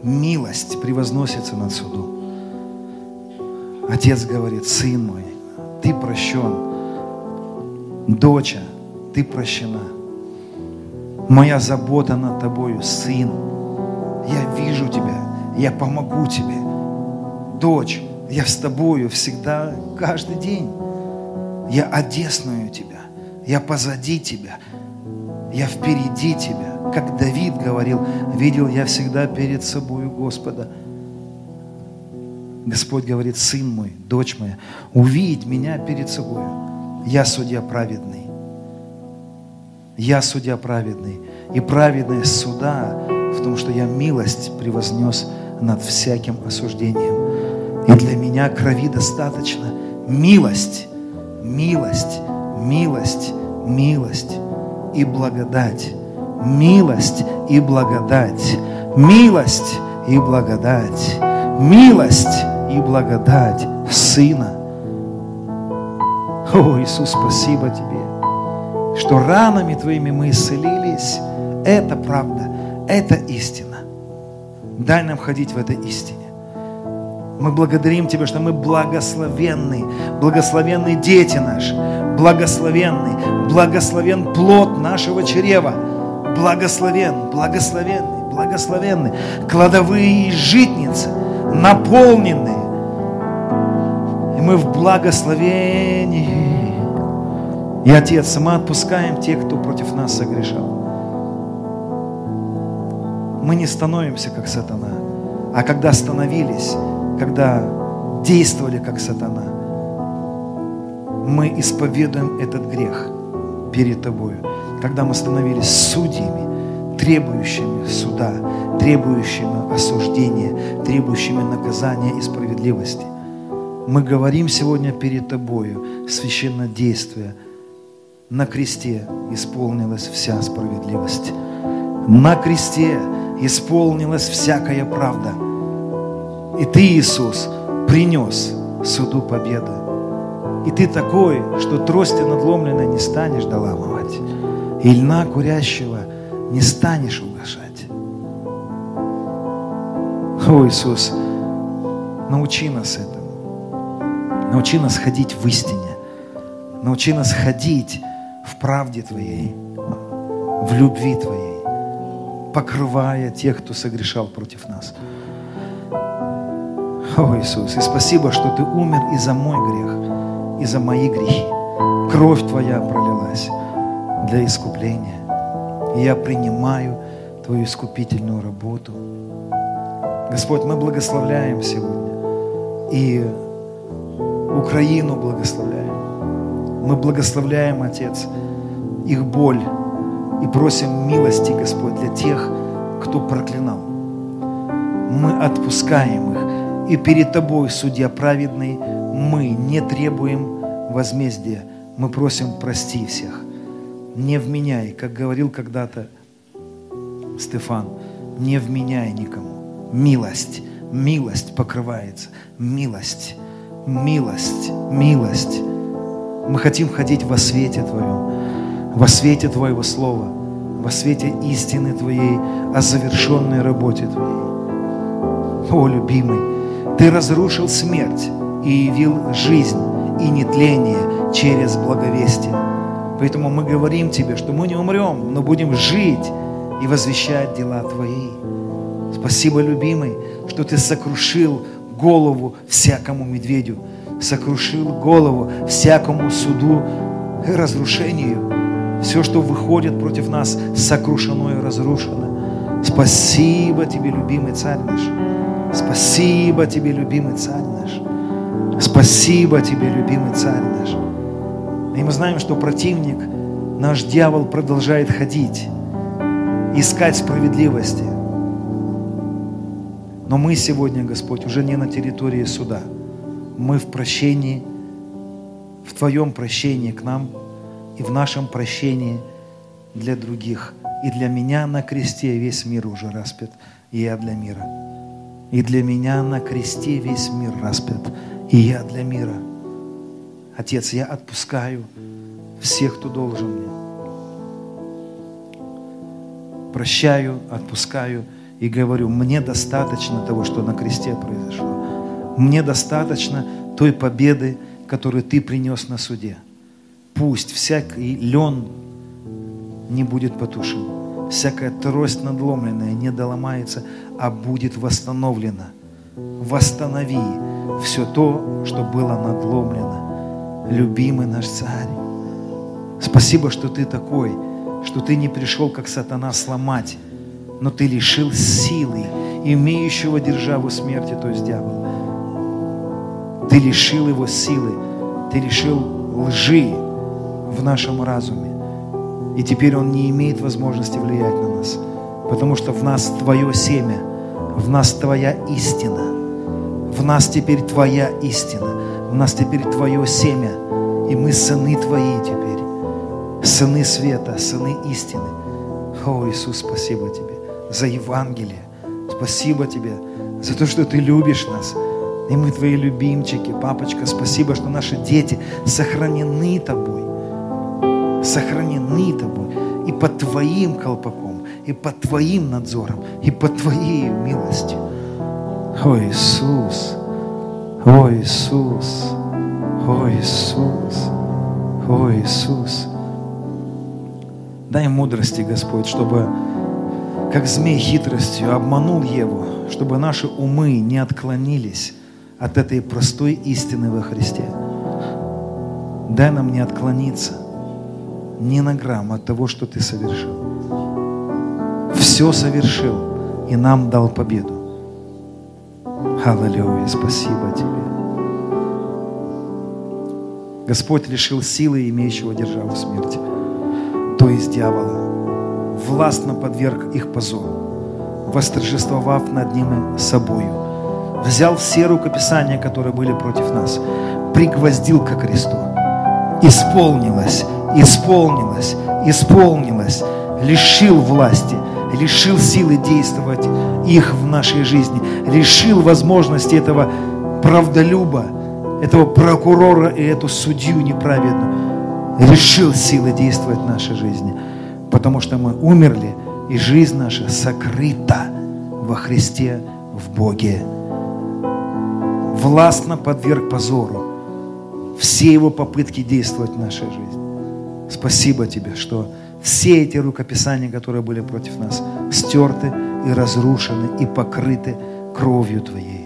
милость превозносится над судом. Отец говорит, сын мой, ты прощен. Доча, ты прощена. Моя забота над тобою, сын. Я вижу тебя, я помогу тебе. Дочь, я с тобою всегда, каждый день. Я одесную тебя, я позади тебя, я впереди тебя. Как Давид говорил, видел я всегда перед собою Господа. Господь говорит, сын мой, дочь моя, увидеть меня перед собой. Я судья праведный. Я судья праведный. И праведность суда в том, что я милость превознес над всяким осуждением. И для меня крови достаточно. Милость, милость, милость, милость и благодать. Милость и благодать. Милость и благодать. Милость и благодать Сына. О, Иисус, спасибо Тебе, что ранами Твоими мы исцелились. Это правда, это истина. Дай нам ходить в этой истине. Мы благодарим Тебя, что мы благословенны, благословенны дети наши, благословенны, благословен плод нашего чрева, благословен, благословенный, благословенный, кладовые житницы, наполненные. И мы в благословении. И, Отец, мы отпускаем тех, кто против нас согрешал. Мы не становимся, как сатана, а когда становились, когда действовали, как сатана, мы исповедуем этот грех перед Тобою. Когда мы становились судьями, требующими суда, требующими осуждения, требующими наказания и справедливости. Мы говорим сегодня перед Тобою, священное действие. На кресте исполнилась вся справедливость. На кресте исполнилась всякая правда. И Ты, Иисус, принес суду победу. И Ты такой, что трости надломленной не станешь доламывать, и льна курящего не станешь угошать. О, Иисус, научи нас этому. Научи нас ходить в истине. Научи нас ходить в правде Твоей, в любви Твоей, покрывая тех, кто согрешал против нас. О, Иисус, и спасибо, что Ты умер и за мой грех, и за мои грехи. Кровь Твоя пролилась для искупления. И я принимаю Твою искупительную работу. Господь, мы благословляем сегодня и Украину благословляем. Мы благословляем, Отец, их боль и просим милости, Господь, для тех, кто проклинал. Мы отпускаем их. И перед Тобой, Судья праведный, мы не требуем возмездия. Мы просим прости всех. Не вменяй, как говорил когда-то Стефан, не вменяй никому милость, милость покрывается, милость, милость, милость. Мы хотим ходить во свете Твоем, во свете Твоего Слова, во свете истины Твоей, о завершенной работе Твоей. О, любимый, Ты разрушил смерть и явил жизнь и нетление через благовестие. Поэтому мы говорим Тебе, что мы не умрем, но будем жить и возвещать дела Твои. Спасибо, любимый, что Ты сокрушил голову всякому медведю, сокрушил голову всякому суду и разрушению. Все, что выходит против нас, сокрушено и разрушено. Спасибо Тебе, любимый царь наш. Спасибо Тебе, любимый царь наш. Спасибо Тебе, любимый царь наш. И мы знаем, что противник, наш дьявол, продолжает ходить, искать справедливости. Но мы сегодня, Господь, уже не на территории суда. Мы в прощении, в Твоем прощении к нам и в нашем прощении для других. И для меня на кресте весь мир уже распят, и я для мира. И для меня на кресте весь мир распят, и я для мира. Отец, я отпускаю всех, кто должен мне. Прощаю, отпускаю и говорю, мне достаточно того, что на кресте произошло. Мне достаточно той победы, которую ты принес на суде. Пусть всякий лен не будет потушен, всякая трость надломленная не доломается, а будет восстановлена. Восстанови все то, что было надломлено. Любимый наш царь, спасибо, что ты такой, что ты не пришел, как сатана, сломать, но ты лишил силы, имеющего державу смерти, то есть дьявола. Ты лишил его силы, ты лишил лжи в нашем разуме. И теперь он не имеет возможности влиять на нас, потому что в нас твое семя, в нас твоя истина, в нас теперь твоя истина, в нас теперь твое семя, и мы сыны твои теперь, сыны света, сыны истины. О, Иисус, спасибо тебе за Евангелие. Спасибо тебе за то, что ты любишь нас. И мы твои любимчики, папочка, спасибо, что наши дети сохранены тобой. Сохранены тобой. И под твоим колпаком, и под твоим надзором, и под твоей милостью. О Иисус, о Иисус, о Иисус, о Иисус. Дай мудрости, Господь, чтобы как змей хитростью обманул Еву, чтобы наши умы не отклонились от этой простой истины во Христе. Дай нам не отклониться ни на грамм от того, что Ты совершил. Все совершил и нам дал победу. Аллилуйя, спасибо Тебе. Господь лишил силы, имеющего державу смерти, то есть дьявола, властно подверг их позору, восторжествовав над ними собою. Взял все рукописания, которые были против нас, пригвоздил ко кресту. Исполнилось, исполнилось, исполнилось, лишил власти, лишил силы действовать их в нашей жизни, лишил возможности этого правдолюба, этого прокурора и эту судью неправедную, лишил силы действовать в нашей жизни, потому что мы умерли, и жизнь наша сокрыта во Христе, в Боге. Властно подверг позору все его попытки действовать в нашей жизни. Спасибо тебе, что все эти рукописания, которые были против нас, стерты и разрушены и покрыты кровью Твоей.